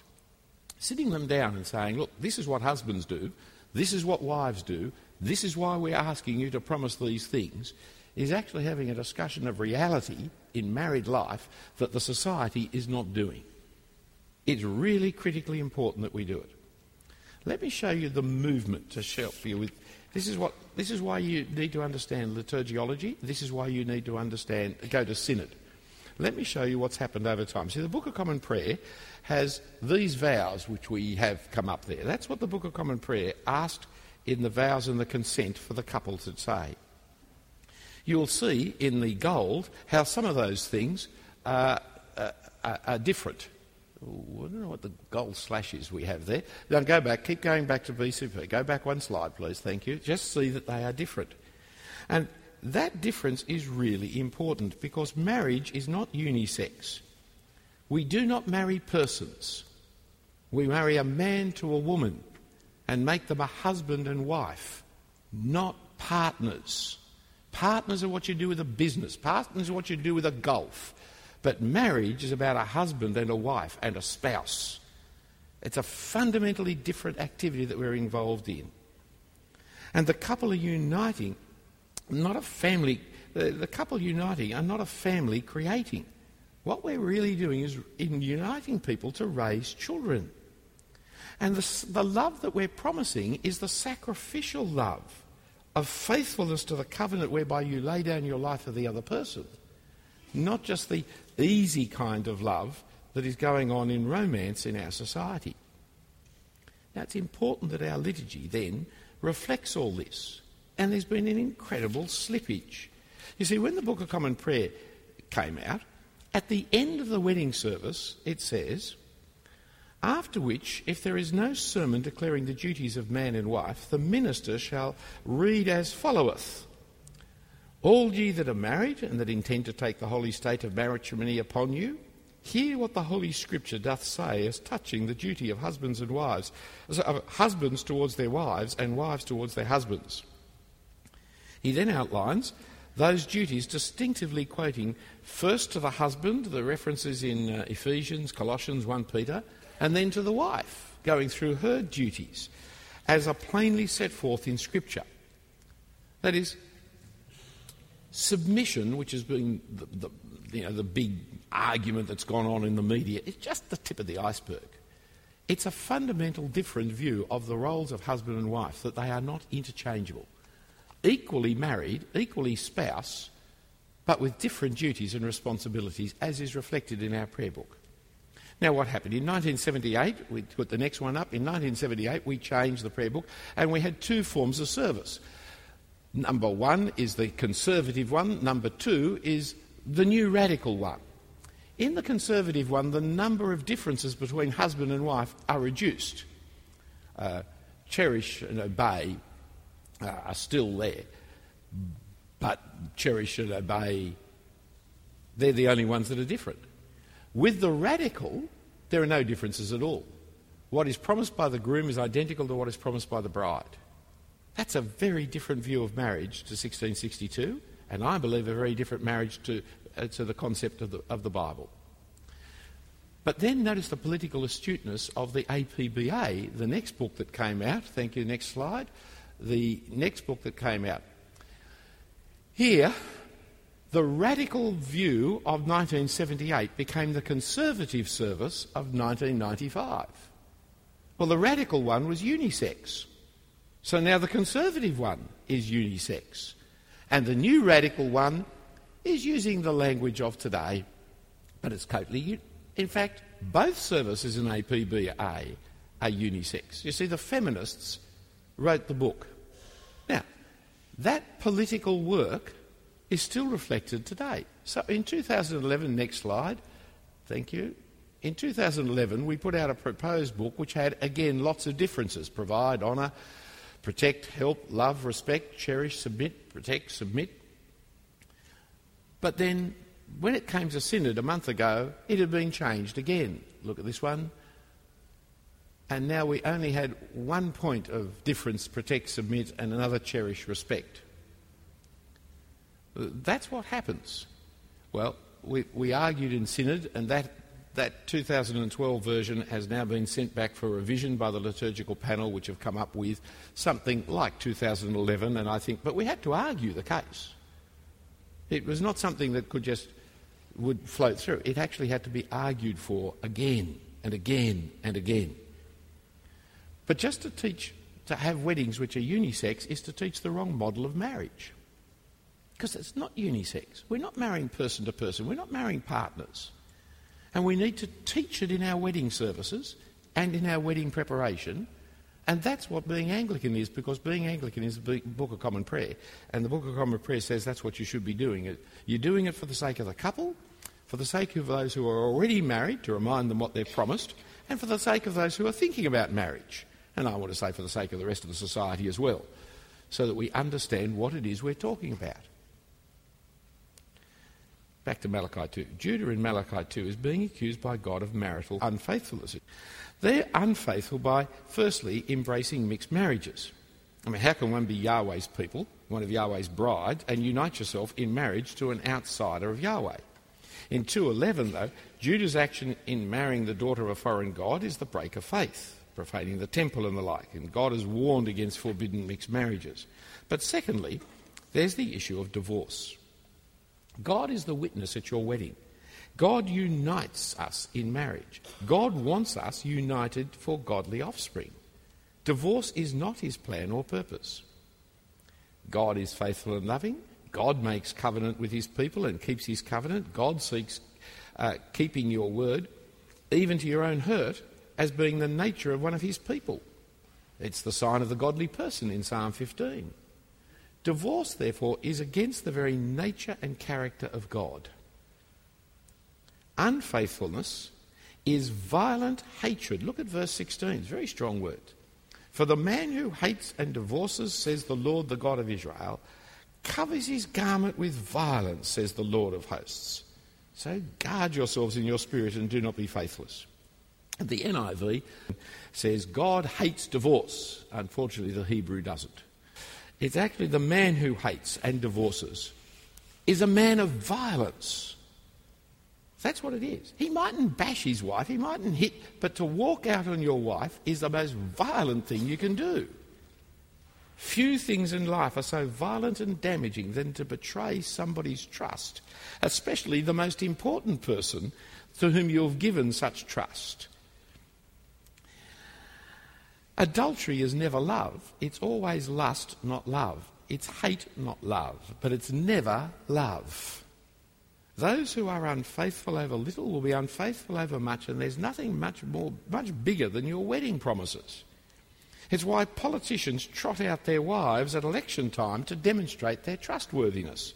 Sitting them down and saying, look, this is what husbands do, this is what wives do, this is why we're asking you to promise these things, is actually having a discussion of reality in married life that the society is not doing. It's really critically important that we do it. Let me show you the movement to help you with. This is, what, this is why you need to understand liturgiology. This is why you need to understand, go to synod. Let me show you what's happened over time. See, the Book of Common Prayer has these vows which we have come up there. That's what the Book of Common Prayer asked in the vows and the consent for the couple to say. You'll see in the gold how some of those things are, uh, are, are different. Ooh, I don't know what the gold slashes we have there. Now go back, keep going back to BCP. Go back one slide, please, thank you. Just see that they are different. And that difference is really important because marriage is not unisex. We do not marry persons. We marry a man to a woman and make them a husband and wife, not partners. Partners are what you do with a business, partners are what you do with a golf. But marriage is about a husband and a wife and a spouse. It's a fundamentally different activity that we're involved in. And the couple are uniting, not a family, the, the couple uniting are not a family creating. What we're really doing is in uniting people to raise children. And the, the love that we're promising is the sacrificial love of faithfulness to the covenant whereby you lay down your life for the other person, not just the easy kind of love that is going on in romance in our society. Now, it's important that our liturgy then reflects all this. And there's been an incredible slippage. You see, when the Book of Common Prayer came out, at the end of the wedding service, it says, after which, if there is no sermon declaring the duties of man and wife, the minister shall read as followeth All ye that are married and that intend to take the holy state of matrimony upon you, hear what the Holy Scripture doth say as touching the duty of husbands and wives, of husbands towards their wives and wives towards their husbands. He then outlines those duties distinctively quoting first to the husband, the references in uh, Ephesians, Colossians, 1 Peter, and then to the wife, going through her duties, as are plainly set forth in Scripture. That is, submission, which has been the, the, you know, the big argument that's gone on in the media, is just the tip of the iceberg. It's a fundamental different view of the roles of husband and wife, that they are not interchangeable. Equally married, equally spouse, but with different duties and responsibilities, as is reflected in our prayer book. Now, what happened? In 1978, we put the next one up. In 1978, we changed the prayer book and we had two forms of service. Number one is the conservative one, number two is the new radical one. In the conservative one, the number of differences between husband and wife are reduced. Uh, cherish and obey are still there, but cherish and obey, they're the only ones that are different. With the radical, there are no differences at all. What is promised by the groom is identical to what is promised by the bride. That's a very different view of marriage to 1662, and I believe a very different marriage to, uh, to the concept of the, of the Bible. But then notice the political astuteness of the APBA, the next book that came out. Thank you, next slide. The next book that came out. Here, the radical view of 1978 became the conservative service of 1995. Well, the radical one was unisex. So now the conservative one is unisex. And the new radical one is using the language of today, but it's totally. In fact, both services in APBA are unisex. You see, the feminists wrote the book. That political work is still reflected today. So in 2011, next slide, thank you. In 2011, we put out a proposed book which had, again, lots of differences provide, honour, protect, help, love, respect, cherish, submit, protect, submit. But then, when it came to Synod a month ago, it had been changed again. Look at this one. And now we only had one point of difference protect, submit, and another cherish, respect. That's what happens. Well, we, we argued in Synod, and that, that 2012 version has now been sent back for revision by the liturgical panel, which have come up with something like 2011, and I think, but we had to argue the case. It was not something that could just would float through. It actually had to be argued for again and again and again. But just to teach, to have weddings which are unisex is to teach the wrong model of marriage. Because it's not unisex. We're not marrying person to person, we're not marrying partners. And we need to teach it in our wedding services and in our wedding preparation. And that's what being Anglican is, because being Anglican is the Book of Common Prayer. And the Book of Common Prayer says that's what you should be doing. You're doing it for the sake of the couple, for the sake of those who are already married, to remind them what they're promised, and for the sake of those who are thinking about marriage. And I want to say for the sake of the rest of the society as well, so that we understand what it is we're talking about. Back to Malachi 2. Judah in Malachi 2 is being accused by God of marital unfaithfulness. They're unfaithful by, firstly, embracing mixed marriages. I mean, how can one be Yahweh's people, one of Yahweh's bride, and unite yourself in marriage to an outsider of Yahweh? In 2.11, though, Judah's action in marrying the daughter of a foreign god is the break of faith, profaning the temple and the like, and God has warned against forbidden mixed marriages. But secondly, there's the issue of divorce. God is the witness at your wedding. God unites us in marriage. God wants us united for godly offspring. Divorce is not his plan or purpose. God is faithful and loving. God makes covenant with his people and keeps his covenant. God seeks uh, keeping your word, even to your own hurt, as being the nature of one of his people. It's the sign of the godly person in Psalm 15. Divorce, therefore, is against the very nature and character of God. Unfaithfulness is violent hatred. Look at verse 16, it's very strong word. For the man who hates and divorces, says the Lord, the God of Israel, covers his garment with violence, says the Lord of hosts. So guard yourselves in your spirit and do not be faithless. The NIV says God hates divorce. Unfortunately, the Hebrew doesn't. It's actually the man who hates and divorces is a man of violence. That's what it is. He mightn't bash his wife, he mightn't hit, but to walk out on your wife is the most violent thing you can do. Few things in life are so violent and damaging than to betray somebody's trust, especially the most important person to whom you have given such trust. Adultery is never love. It's always lust, not love. It's hate, not love. But it's never love. Those who are unfaithful over little will be unfaithful over much, and there's nothing much more, much bigger than your wedding promises. It's why politicians trot out their wives at election time to demonstrate their trustworthiness.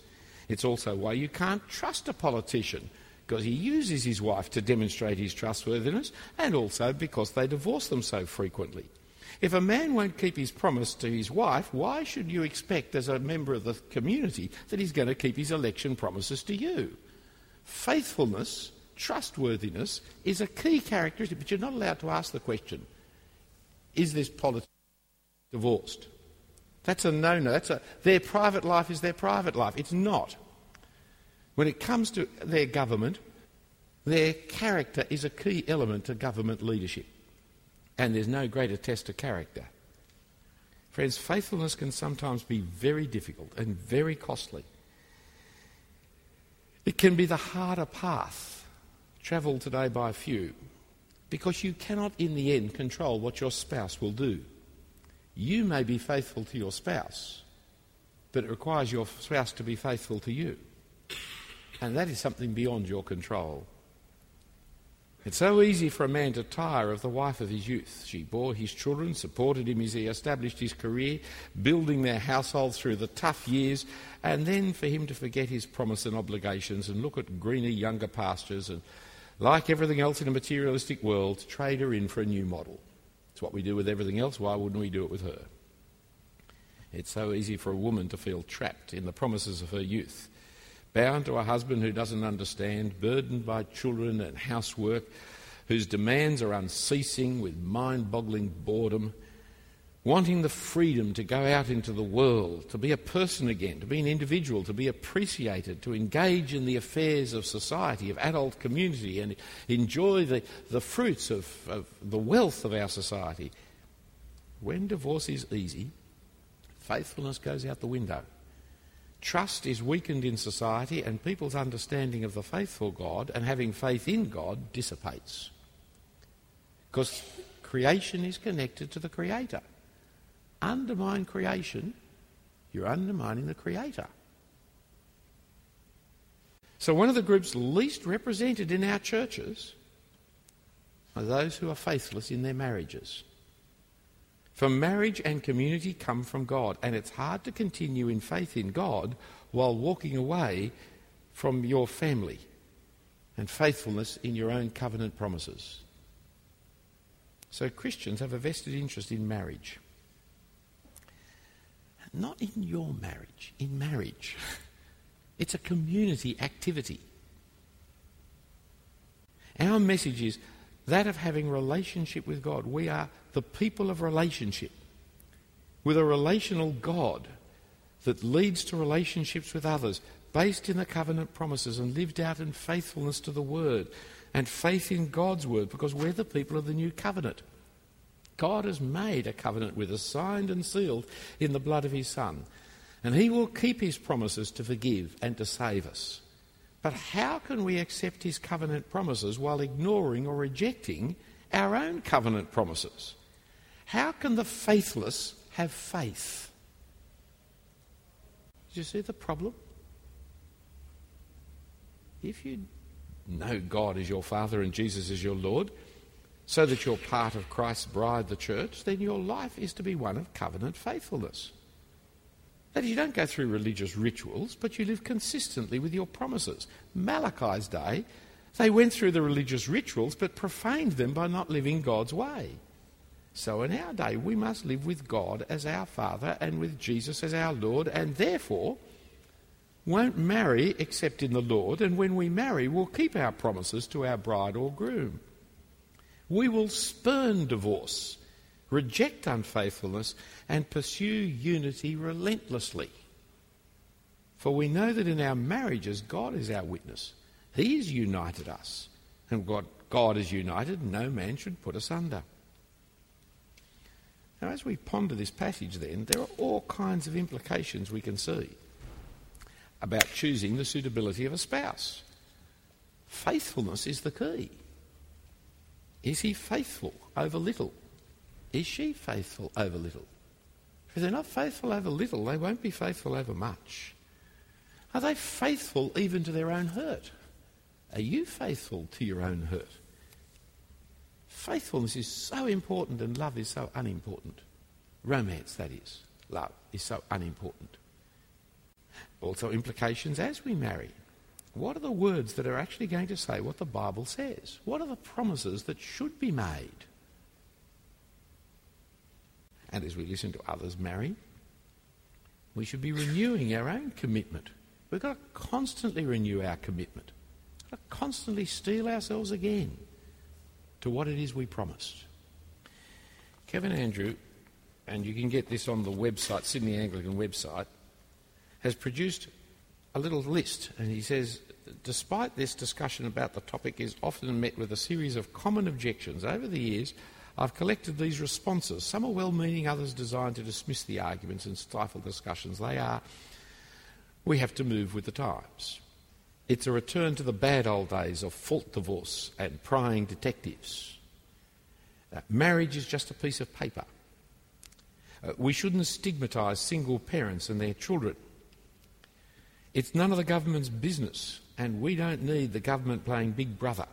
It's also why you can't trust a politician, because he uses his wife to demonstrate his trustworthiness, and also because they divorce them so frequently. If a man won't keep his promise to his wife, why should you expect, as a member of the community, that he's going to keep his election promises to you? Faithfulness, trustworthiness, is a key characteristic, but you're not allowed to ask the question is this politician divorced? That's a no no. That's a, their private life is their private life. It's not. When it comes to their government, their character is a key element to government leadership. And there's no greater test of character. Friends, faithfulness can sometimes be very difficult and very costly. It can be the harder path travelled today by few because you cannot, in the end, control what your spouse will do. You may be faithful to your spouse, but it requires your spouse to be faithful to you. And that is something beyond your control. It's so easy for a man to tire of the wife of his youth. She bore his children, supported him as he established his career, building their household through the tough years, and then for him to forget his promise and obligations and look at greener, younger pastures and, like everything else in a materialistic world, trade her in for a new model. It's what we do with everything else. Why wouldn't we do it with her? It's so easy for a woman to feel trapped in the promises of her youth bound to a husband who doesn't understand, burdened by children and housework, whose demands are unceasing with mind boggling boredom, wanting the freedom to go out into the world, to be a person again, to be an individual, to be appreciated, to engage in the affairs of society, of adult community, and enjoy the, the fruits of, of the wealth of our society. When divorce is easy, faithfulness goes out the window. Trust is weakened in society, and people's understanding of the faithful God and having faith in God dissipates. Because creation is connected to the Creator. Undermine creation, you're undermining the Creator. So, one of the groups least represented in our churches are those who are faithless in their marriages. For marriage and community come from God, and it's hard to continue in faith in God while walking away from your family and faithfulness in your own covenant promises. So Christians have a vested interest in marriage. Not in your marriage, in marriage. It's a community activity. Our message is that of having relationship with God. We are the people of relationship with a relational God that leads to relationships with others based in the covenant promises and lived out in faithfulness to the word and faith in God's word because we're the people of the new covenant. God has made a covenant with us, signed and sealed in the blood of his Son. And he will keep his promises to forgive and to save us. But how can we accept his covenant promises while ignoring or rejecting our own covenant promises? How can the faithless have faith? Do you see the problem? If you know God is your Father and Jesus is your Lord, so that you're part of Christ's bride, the church, then your life is to be one of covenant faithfulness. That is, you don't go through religious rituals, but you live consistently with your promises. Malachi's day, they went through the religious rituals but profaned them by not living God's way. So in our day, we must live with God as our Father and with Jesus as our Lord, and therefore won't marry except in the Lord, and when we marry, we'll keep our promises to our bride or groom. We will spurn divorce, reject unfaithfulness, and pursue unity relentlessly. For we know that in our marriages, God is our witness. He has united us, and God, God is united, no man should put us under. Now, as we ponder this passage, then, there are all kinds of implications we can see about choosing the suitability of a spouse. Faithfulness is the key. Is he faithful over little? Is she faithful over little? If they're not faithful over little, they won't be faithful over much. Are they faithful even to their own hurt? Are you faithful to your own hurt? Faithfulness is so important and love is so unimportant. Romance, that is. Love is so unimportant also implications as we marry. What are the words that are actually going to say what the Bible says? What are the promises that should be made? And as we listen to others marry, we should be renewing our own commitment. We've got to constantly renew our commitment. We've got to constantly steel ourselves again to what it is we promised. Kevin Andrew, and you can get this on the website, Sydney Anglican website, has produced a little list, and he says, despite this discussion about the topic is often met with a series of common objections, over the years I've collected these responses. Some are well meaning, others designed to dismiss the arguments and stifle discussions. They are we have to move with the times. It's a return to the bad old days of fault divorce and prying detectives. Uh, marriage is just a piece of paper. Uh, we shouldn't stigmatise single parents and their children. It's none of the government's business, and we don't need the government playing big brother.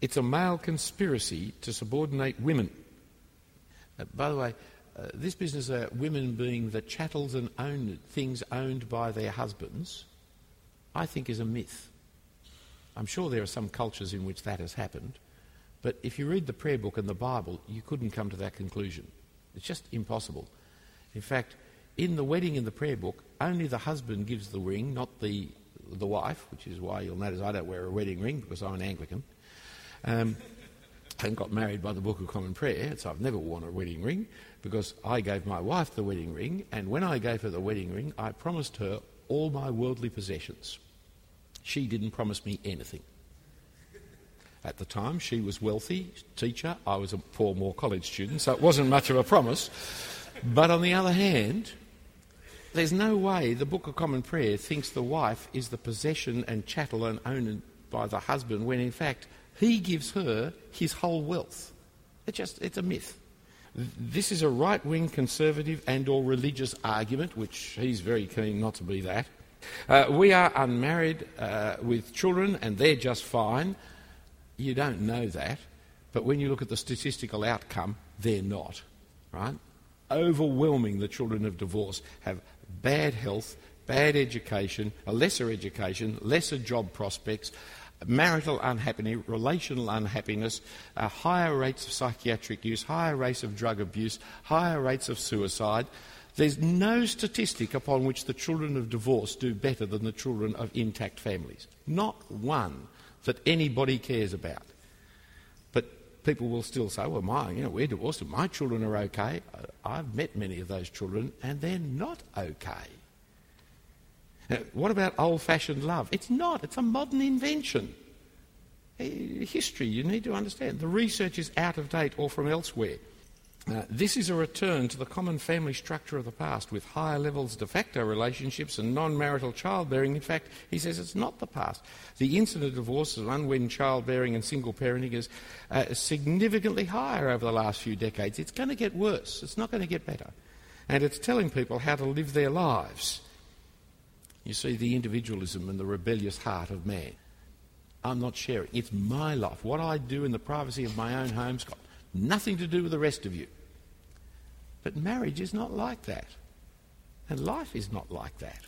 It's a male conspiracy to subordinate women. Uh, by the way, uh, this business of women being the chattels and own, things owned by their husbands, I think is a myth. I'm sure there are some cultures in which that has happened, but if you read the prayer book and the Bible, you couldn't come to that conclusion. It's just impossible. In fact, in the wedding in the prayer book, only the husband gives the ring, not the, the wife, which is why you'll notice I don't wear a wedding ring because I'm an Anglican. Um, and got married by the Book of Common Prayer, so I've never worn a wedding ring because I gave my wife the wedding ring, and when I gave her the wedding ring, I promised her all my worldly possessions. She didn't promise me anything. At the time, she was wealthy, teacher, I was a poor Moore College student, so it wasn't much of a promise. But on the other hand, there's no way the Book of Common Prayer thinks the wife is the possession and chattel and owned by the husband when in fact he gives her his whole wealth. It's just it's a myth. This is a right-wing conservative and or religious argument, which he's very keen not to be that. Uh, we are unmarried uh, with children and they're just fine. You don't know that, but when you look at the statistical outcome, they're not, right? Overwhelming the children of divorce have bad health, bad education, a lesser education, lesser job prospects, marital unhappiness, relational unhappiness, uh, higher rates of psychiatric use, higher rates of drug abuse, higher rates of suicide. There's no statistic upon which the children of divorce do better than the children of intact families. Not one. that anybody cares about. But people will still say, well, my, you know, we're divorced and my children are okay. I've met many of those children and they're not okay. Now, what about old fashioned love? It's not, it's a modern invention. History, you need to understand. The research is out of date or from elsewhere. Uh, this is a return to the common family structure of the past with higher levels de facto relationships and non marital childbearing. In fact, he says it's not the past. The incident of divorces, unwed childbearing, and single parenting is uh, significantly higher over the last few decades. It's going to get worse, it's not going to get better. And it's telling people how to live their lives. You see the individualism and the rebellious heart of man. I'm not sharing. It's my life. What I do in the privacy of my own home's got nothing to do with the rest of you. But marriage is not like that. And life is not like that.